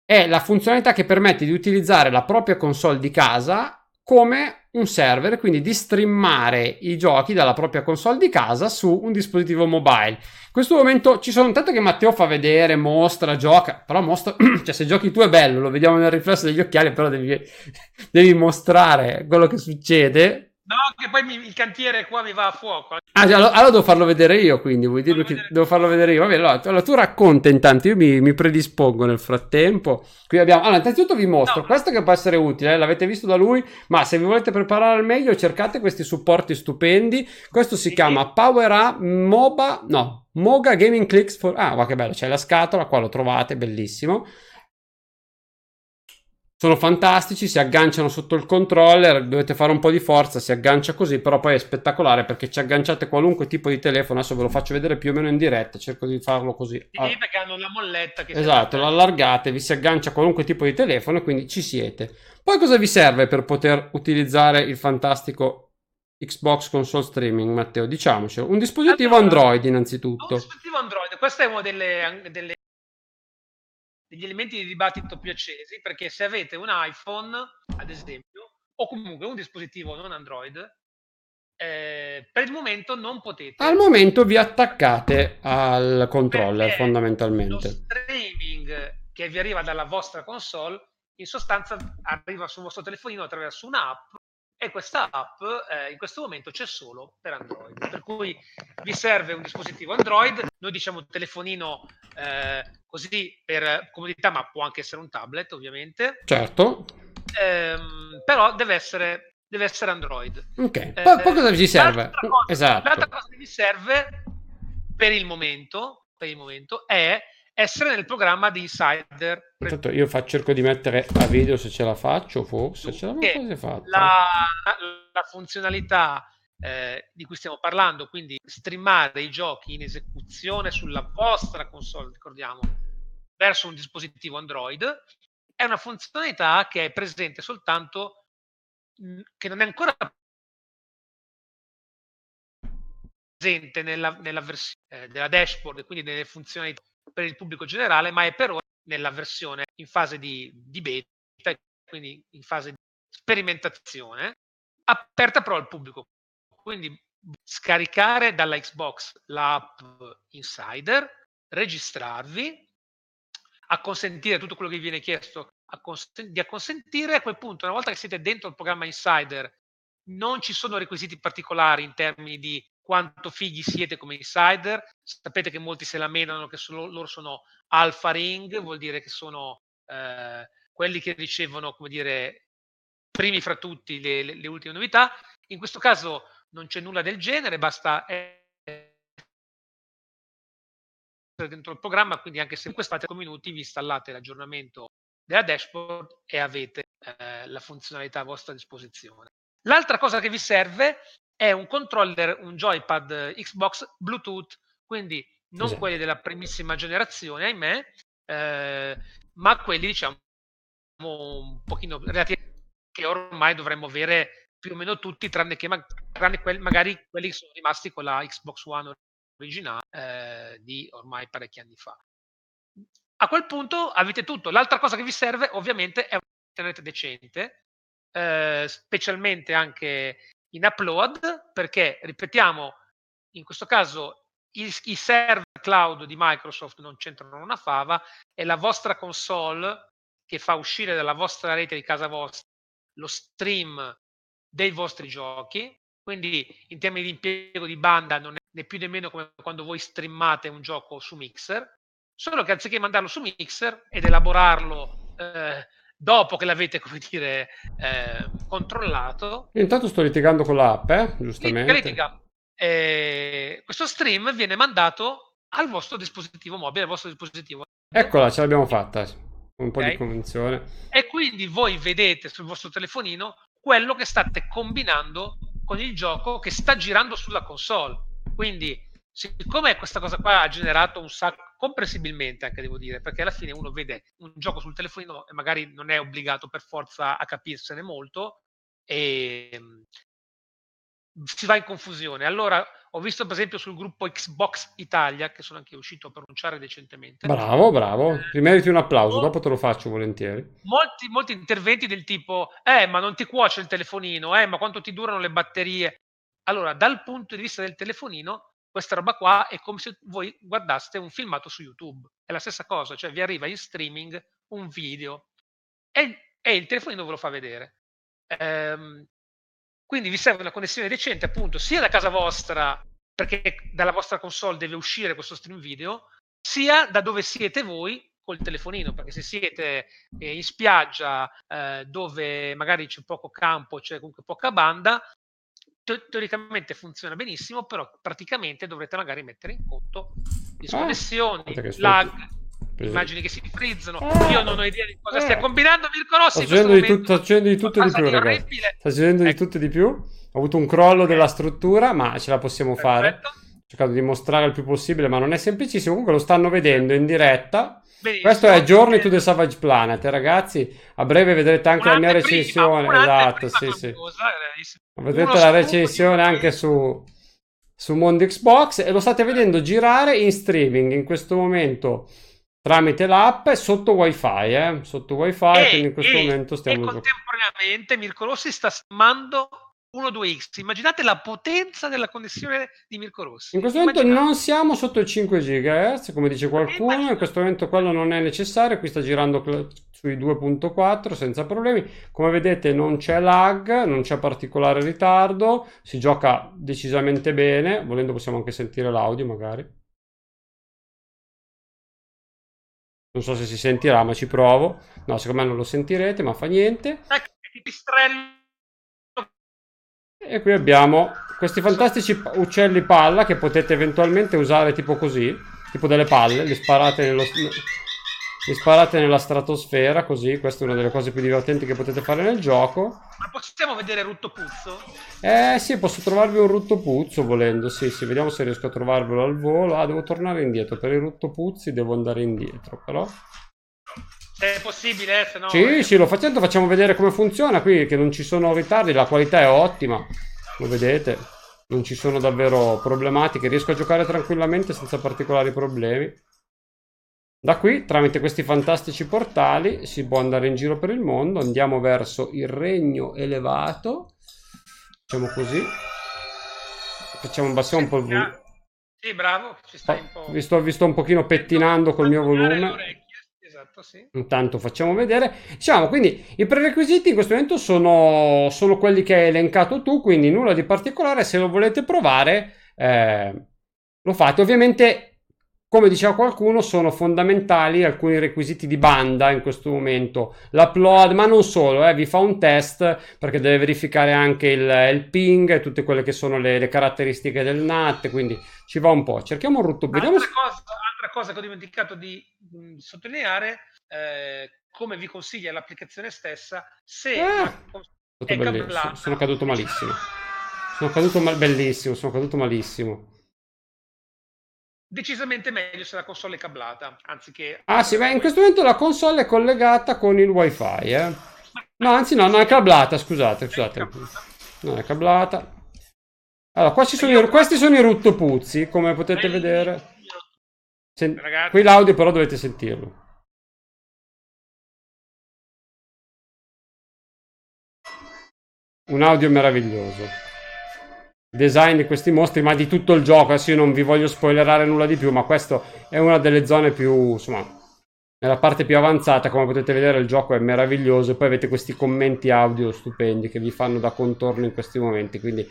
È la funzionalità che permette di utilizzare la propria console di casa come un server, quindi di streamare i giochi dalla propria console di casa su un dispositivo mobile. In questo momento ci sono tanto che Matteo fa vedere, mostra, gioca, però mostra, cioè se giochi tu è bello, lo vediamo nel riflesso degli occhiali, però devi, devi mostrare quello che succede No, che poi mi, il cantiere qua mi va a fuoco. Ah, allora, allora devo farlo vedere io, quindi vuoi dire che devo farlo vedere io? Vabbè, allora, allora tu racconta intanto, io mi, mi, predispongo nel frattempo. Qui abbiamo, allora, innanzitutto vi mostro no. questo che può essere utile, eh, l'avete visto da lui, ma se vi volete preparare al meglio, cercate questi supporti stupendi. Questo si sì. chiama Power Up MOBA, no, Moga Gaming Clicks for... Ah, ma che bello, c'è la scatola, qua lo trovate, bellissimo. Sono fantastici, si agganciano sotto il controller, dovete fare un po' di forza, si aggancia così, però poi è spettacolare perché ci agganciate qualunque tipo di telefono, adesso ve lo faccio vedere più o meno in diretta, cerco di farlo così. Sì, perché hanno la molletta che Esatto, lo allargate, vi si aggancia qualunque tipo di telefono e quindi ci siete. Poi cosa vi serve per poter utilizzare il fantastico Xbox console streaming, Matteo? Diciamocelo. Un dispositivo allora, Android innanzitutto. Un dispositivo Android, questa è una delle, delle degli elementi di dibattito più accesi, perché se avete un iPhone, ad esempio, o comunque un dispositivo non Android, eh, per il momento non potete. Al momento vi attaccate al controller fondamentalmente. Lo streaming che vi arriva dalla vostra console in sostanza arriva sul vostro telefonino attraverso un'app e questa app eh, in questo momento c'è solo per Android. Per cui vi serve un dispositivo Android, noi diciamo telefonino eh, così per comodità, ma può anche essere un tablet ovviamente. Certo. Ehm, però deve essere, deve essere Android. Ok, eh, poi, poi cosa vi serve? L'altra cosa, esatto. l'altra cosa che vi serve per il momento, per il momento è essere nel programma di Insider. Intanto io fa, cerco di mettere a video se ce la faccio, forse ce l'avevo fatta. La, la funzionalità eh, di cui stiamo parlando, quindi streamare i giochi in esecuzione sulla vostra console, ricordiamo, verso un dispositivo Android, è una funzionalità che è presente soltanto, mh, che non è ancora presente nella, nella versione eh, della dashboard, quindi nelle funzionalità per il pubblico generale, ma è per ora nella versione in fase di, di beta, quindi in fase di sperimentazione, aperta però al pubblico. Quindi scaricare dalla Xbox l'app Insider, registrarvi, acconsentire tutto quello che vi viene chiesto di acconsentire. A quel punto, una volta che siete dentro il programma Insider, non ci sono requisiti particolari in termini di quanto fighi siete come insider. Sapete che molti se la menano che sono, loro sono alfa ring, vuol dire che sono eh, quelli che ricevono, come dire, primi fra tutti le, le, le, ultime novità. In questo caso non c'è nulla del genere, basta essere dentro il programma, quindi anche se in questi 5 minuti vi installate l'aggiornamento della dashboard e avete eh, la funzionalità a vostra disposizione. L'altra cosa che vi serve è un controller, un joypad Xbox Bluetooth, quindi non esatto. quelli della primissima generazione, ahimè, eh, ma quelli diciamo un pochino relativi che ormai dovremmo avere più o meno tutti, tranne che ma- tranne quelli, magari quelli che sono rimasti con la Xbox One originale eh, di ormai parecchi anni fa. A quel punto avete tutto. L'altra cosa che vi serve ovviamente è un internet decente, eh, specialmente anche in upload perché, ripetiamo, in questo caso i, i server cloud di Microsoft non c'entrano una fava, è la vostra console che fa uscire dalla vostra rete di casa vostra lo stream dei vostri giochi, quindi in termini di impiego di banda non è né più nemmeno come quando voi streamate un gioco su Mixer, solo che anziché mandarlo su Mixer ed elaborarlo eh, dopo che l'avete, come dire, eh, controllato. Io intanto sto litigando con l'app, eh, giustamente. Litiga, eh, questo stream viene mandato al vostro dispositivo mobile, al vostro dispositivo. Eccola, ce l'abbiamo fatta. Un po' okay. di convinzione. E quindi voi vedete sul vostro telefonino quello che state combinando con il gioco che sta girando sulla console. Quindi, siccome questa cosa qua ha generato un sacco, comprensibilmente anche devo dire, perché alla fine uno vede un gioco sul telefonino e magari non è obbligato per forza a capirsene molto e si va in confusione. Allora, ho visto per esempio sul gruppo Xbox Italia, che sono anche uscito a pronunciare recentemente. Bravo, bravo, ti meriti un applauso, dopo te lo faccio volentieri. Molti, molti interventi del tipo, eh, ma non ti cuoce il telefonino, eh, ma quanto ti durano le batterie? Allora, dal punto di vista del telefonino, questa roba qua è come se voi guardaste un filmato su YouTube. È la stessa cosa, cioè vi arriva in streaming un video e, e il telefonino ve lo fa vedere. Ehm, quindi vi serve una connessione decente, appunto, sia da casa vostra, perché dalla vostra console deve uscire questo stream video, sia da dove siete voi col telefonino, perché se siete eh, in spiaggia eh, dove magari c'è poco campo, c'è comunque poca banda, teoricamente funziona benissimo, però praticamente dovrete magari mettere in conto disconnessioni, ah, lag, immagini che si frizzano. Eh, Io non ho idea di cosa eh. stia combinando Mirko Rossi. Sta succedendo, di, tut- succedendo di tutto e di più, ragazzi. Sta succedendo ecco. di tutto e di più. Ho avuto un crollo okay. della struttura, ma ce la possiamo Perfetto. fare. Ho cercato di mostrare il più possibile, ma non è semplicissimo. Comunque lo stanno vedendo in diretta. Benissimo. Questo è Journey to the Savage Planet, eh, ragazzi. A breve vedrete anche la mia recensione. esatto, sì, sì. Vedrete la recensione anche su, su Mondo Xbox e lo state vedendo girare in streaming in questo momento tramite l'app sotto wifi, eh? sotto wifi, e, quindi in questo e, momento stiamo... E contemporaneamente Mirko Rossi sta streamando 1-2x. Immaginate la potenza della connessione di Mirko Rossi. In questo momento Immaginate. non siamo sotto i 5 GHz, come dice qualcuno, Immaginate. in questo momento quello non è necessario, qui sta girando sui 2.4 senza problemi. Come vedete non c'è lag, non c'è particolare ritardo, si gioca decisamente bene, volendo possiamo anche sentire l'audio magari. Non so se si sentirà, ma ci provo. No, secondo me non lo sentirete, ma fa niente. E qui abbiamo questi fantastici uccelli palla che potete eventualmente usare tipo così, tipo delle palle, li sparate nello, li sparate nella stratosfera, così, questa è una delle cose più divertenti che potete fare nel gioco. Ma possiamo vedere Rutto Puzzo? Eh sì, posso trovarvi un Rutto Puzzo volendo, sì, sì, vediamo se riesco a trovarvelo al volo. Ah, devo tornare indietro, per i Rutto Puzzi devo andare indietro, però... Se è possibile, eh, se no... Sì, eh. sì, lo facendo, facciamo vedere come funziona qui, che non ci sono ritardi, la qualità è ottima, lo vedete, non ci sono davvero problematiche, riesco a giocare tranquillamente senza particolari problemi. Da qui, tramite questi fantastici portali, si può andare in giro per il mondo. Andiamo verso il regno elevato. Facciamo così. Facciamo, abbassiamo un po' il volume. Sì, bravo. Ci stai un po'... vi, sto, vi sto un pochino pettinando col mio volume. Esatto, sì. Intanto facciamo vedere. Diciamo, quindi i prerequisiti in questo momento sono, sono quelli che hai elencato tu, quindi nulla di particolare. Se lo volete provare, eh, lo fate. Ovviamente come diceva qualcuno, sono fondamentali alcuni requisiti di banda in questo momento. L'upload, ma non solo, eh, vi fa un test perché deve verificare anche il, il ping e tutte quelle che sono le, le, caratteristiche del NAT, quindi ci va un po'. Cerchiamo un. Vediamo... Altra, cosa, altra cosa che ho dimenticato di, di sottolineare, eh, come vi consiglia l'applicazione stessa, se ah, è cablata... Sono caduto malissimo. Sono caduto mal- bellissimo, sono caduto malissimo decisamente meglio se la console è cablata, anziché... Ah sì, beh, in questo momento la console è collegata con il wifi, eh. No, anzi no, non è cablata, scusate, scusate. Non è cablata. Allora, qua ci sono i, questi sono i ruttopuzzi, come potete vedere. Sen- qui l'audio però dovete sentirlo. Un audio meraviglioso. design di questi mostri, ma di tutto il gioco. Adesso io non vi voglio spoilerare nulla di più, ma questa è una delle zone più, insomma, nella parte più avanzata. Come potete vedere, il gioco è meraviglioso. E poi avete questi commenti audio stupendi che vi fanno da contorno in questi momenti. Quindi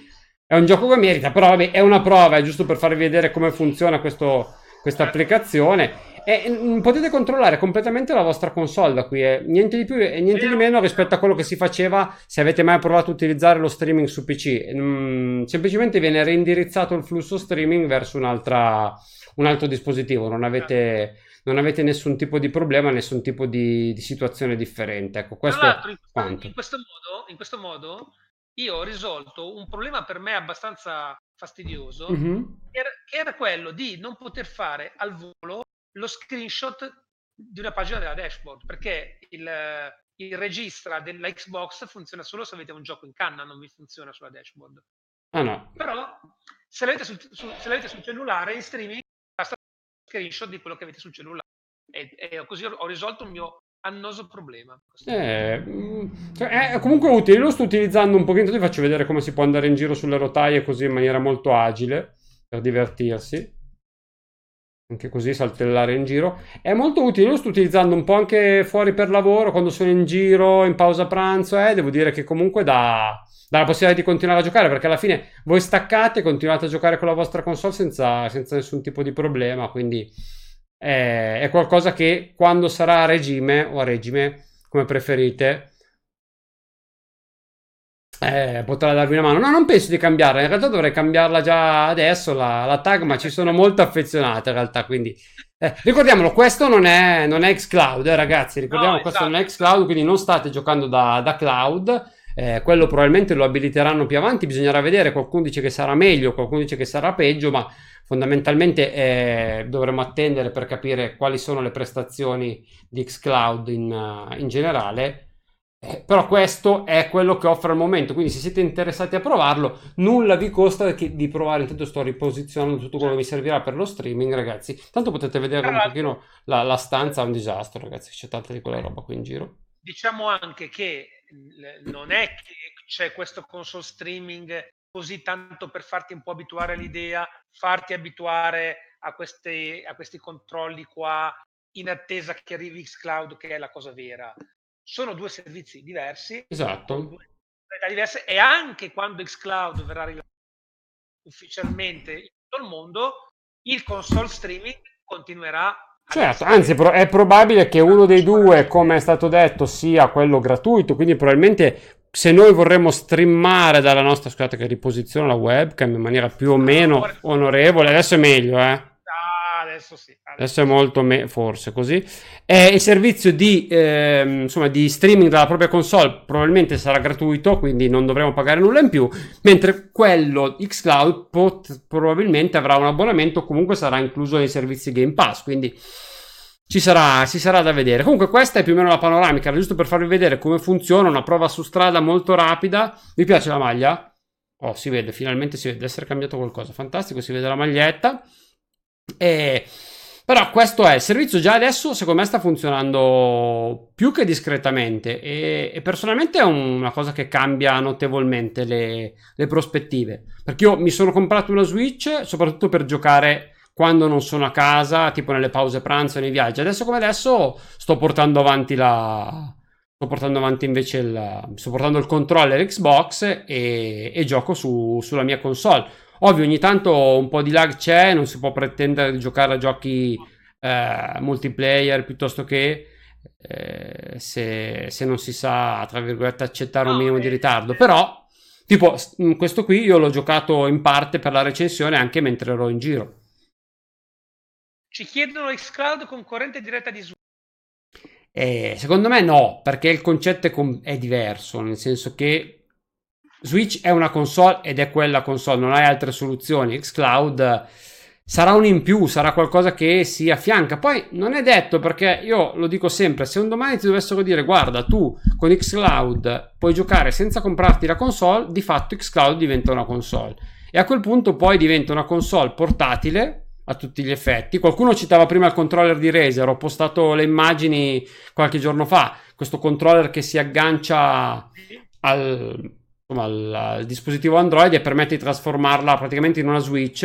è un gioco che merita, però vabbè, è una prova, è giusto per farvi vedere come funziona questo, questa applicazione. E mh, potete controllare completamente la vostra console da qui, è niente di più e niente di meno rispetto a quello che si faceva se avete mai provato a utilizzare lo streaming su PC. Mh, semplicemente viene reindirizzato il flusso streaming verso un altro dispositivo, non avete, non avete, nessun tipo di problema, nessun tipo di, di situazione differente. Ecco, questo Tra l'altro, in, in, questo modo, in questo modo io ho risolto un problema per me abbastanza fastidioso, mm-hmm. che, era, che era quello di non poter fare al volo lo screenshot di una pagina della dashboard, perché il, il registra della Xbox funziona solo se avete un gioco in canna, non vi funziona sulla dashboard. Ah no. Però se l'avete sul, su, se l'avete sul cellulare in streaming basta screenshot di quello che avete sul cellulare e, e così ho risolto il mio annoso problema. Eh, mm, cioè, è comunque utile, lo sto utilizzando un pochino, ti faccio vedere come si può andare in giro sulle rotaie così in maniera molto agile per divertirsi. Anche così saltellare in giro. È molto utile lo sto utilizzando un po' anche fuori per lavoro quando sono in giro in pausa pranzo eh, devo dire che comunque dà, dà la possibilità di continuare a giocare perché alla fine voi staccate continuate a giocare con la vostra console senza, senza nessun tipo di problema quindi è, è qualcosa che quando sarà a regime o a regime come preferite eh, potrà darvi una mano. No, non penso di cambiarla. In realtà dovrei cambiarla già adesso. La, la tag, ma ci sono molto affezionate in realtà. Quindi eh, ricordiamolo, questo non è, non è xCloud, eh, ragazzi. Ricordiamo, no, questo non è esatto. xCloud, quindi non state giocando da, da cloud. Eh, quello probabilmente lo abiliteranno più avanti. Bisognerà vedere. Qualcuno dice che sarà meglio, qualcuno dice che sarà peggio, ma fondamentalmente eh, dovremo attendere per capire quali sono le prestazioni di xCloud in, uh, in generale eh, però questo è quello che offre al momento, quindi se siete interessati a provarlo, nulla vi costa di provare, intanto sto riposizionando tutto quello che mi servirà per lo streaming, ragazzi. Tanto potete vedere un pochino la, la stanza, è un disastro, ragazzi, c'è tanta di quella roba qui in giro. Diciamo anche che non è che c'è questo console streaming così tanto per farti un po' abituare all'idea, farti abituare a, queste, a questi controlli qua in attesa che arrivi Xcloud, che è la cosa vera sono due servizi diversi, esatto. diverse, e anche quando xCloud verrà rilasciato ufficialmente in tutto il mondo, il console streaming continuerà. Certo, anzi è probabile che uno dei due, come è stato detto, sia quello gratuito, quindi probabilmente se noi vorremmo streamare dalla nostra, scusate che riposiziono la webcam in maniera più o meno onorevole, adesso è meglio, eh adesso sì. Adesso, adesso è molto me- forse così. E il servizio di, eh, insomma, di streaming dalla propria console probabilmente sarà gratuito, quindi non dovremo pagare nulla in più, mentre quello xCloud pot- probabilmente avrà un abbonamento comunque sarà incluso nei servizi Game Pass, quindi ci sarà, ci sarà da vedere. Comunque questa è più o meno la panoramica, giusto per farvi vedere come funziona, una prova su strada molto rapida. Vi piace la maglia? Oh, si vede, finalmente si vede essere cambiato qualcosa. Fantastico, si vede la maglietta. E, però questo è il servizio già adesso secondo me sta funzionando più che discretamente. E, e personalmente è una cosa che cambia notevolmente le, le, prospettive. Perché io mi sono comprato una Switch soprattutto per giocare quando non sono a casa tipo nelle pause pranzo nei viaggi. Adesso come adesso sto portando avanti la sto portando avanti invece il, sto portando il controller Xbox e, e gioco su, sulla mia console Ovvio, ogni tanto un po' di lag c'è, non si può pretendere di giocare a giochi eh, multiplayer piuttosto che eh, se, se, non si sa, tra virgolette, accettare un minimo di ritardo. Però, tipo, questo qui io l'ho giocato in parte per la recensione anche mentre ero in giro. Ci chiedono xCloud concorrente diretta di Zoom. Eh, secondo me no, perché il concetto è, com- è diverso, nel senso che Switch è una console ed è quella console, non hai altre soluzioni. Xcloud sarà un in più, sarà qualcosa che si affianca. Poi non è detto perché io lo dico sempre: se un domani ti dovessero dire guarda, tu con Xcloud puoi giocare senza comprarti la console, di fatto Xcloud diventa una console. E a quel punto poi diventa una console portatile a tutti gli effetti. Qualcuno citava prima il controller di Razer, ho postato le immagini qualche giorno fa. Questo controller che si aggancia al, insomma, il, il, dispositivo Android e permette di trasformarla praticamente in una Switch.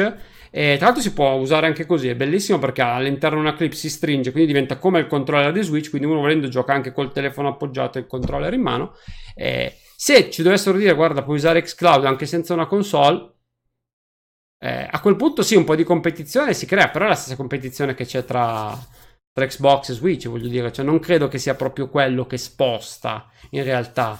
E tra l'altro si può usare anche così, è bellissimo perché all'interno una clip si stringe, quindi diventa come il controller di Switch, quindi uno volendo gioca anche col telefono appoggiato e il controller in mano. E se ci dovessero dire, guarda, puoi usare Xcloud anche senza una console, eh, a quel punto sì, un po' di competizione si crea, però è la stessa competizione che c'è tra, tra Xbox e Switch, voglio dire, cioè non credo che sia proprio quello che sposta in realtà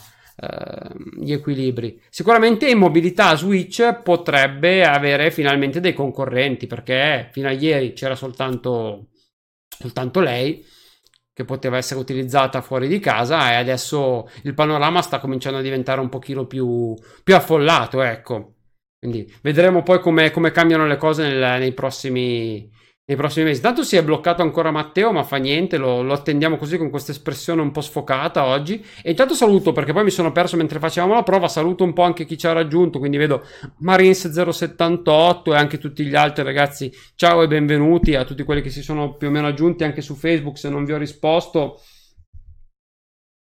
gli equilibri. Sicuramente in mobilità Switch potrebbe avere finalmente dei concorrenti, perché fino a ieri c'era soltanto, soltanto lei che poteva essere utilizzata fuori di casa e adesso il panorama sta cominciando a diventare un pochino più, più affollato, ecco. Quindi vedremo poi come, come cambiano le cose nel, nei, prossimi, nei prossimi mesi. Tanto si è bloccato ancora Matteo, ma fa niente, lo, lo attendiamo così con questa espressione un po' sfocata oggi. E intanto saluto perché poi mi sono perso mentre facevamo la prova. Saluto un po' anche chi ci ha raggiunto. Quindi vedo Marines078 e anche tutti gli altri ragazzi. Ciao e benvenuti a tutti quelli che si sono più o meno aggiunti anche su Facebook. Se non vi ho risposto.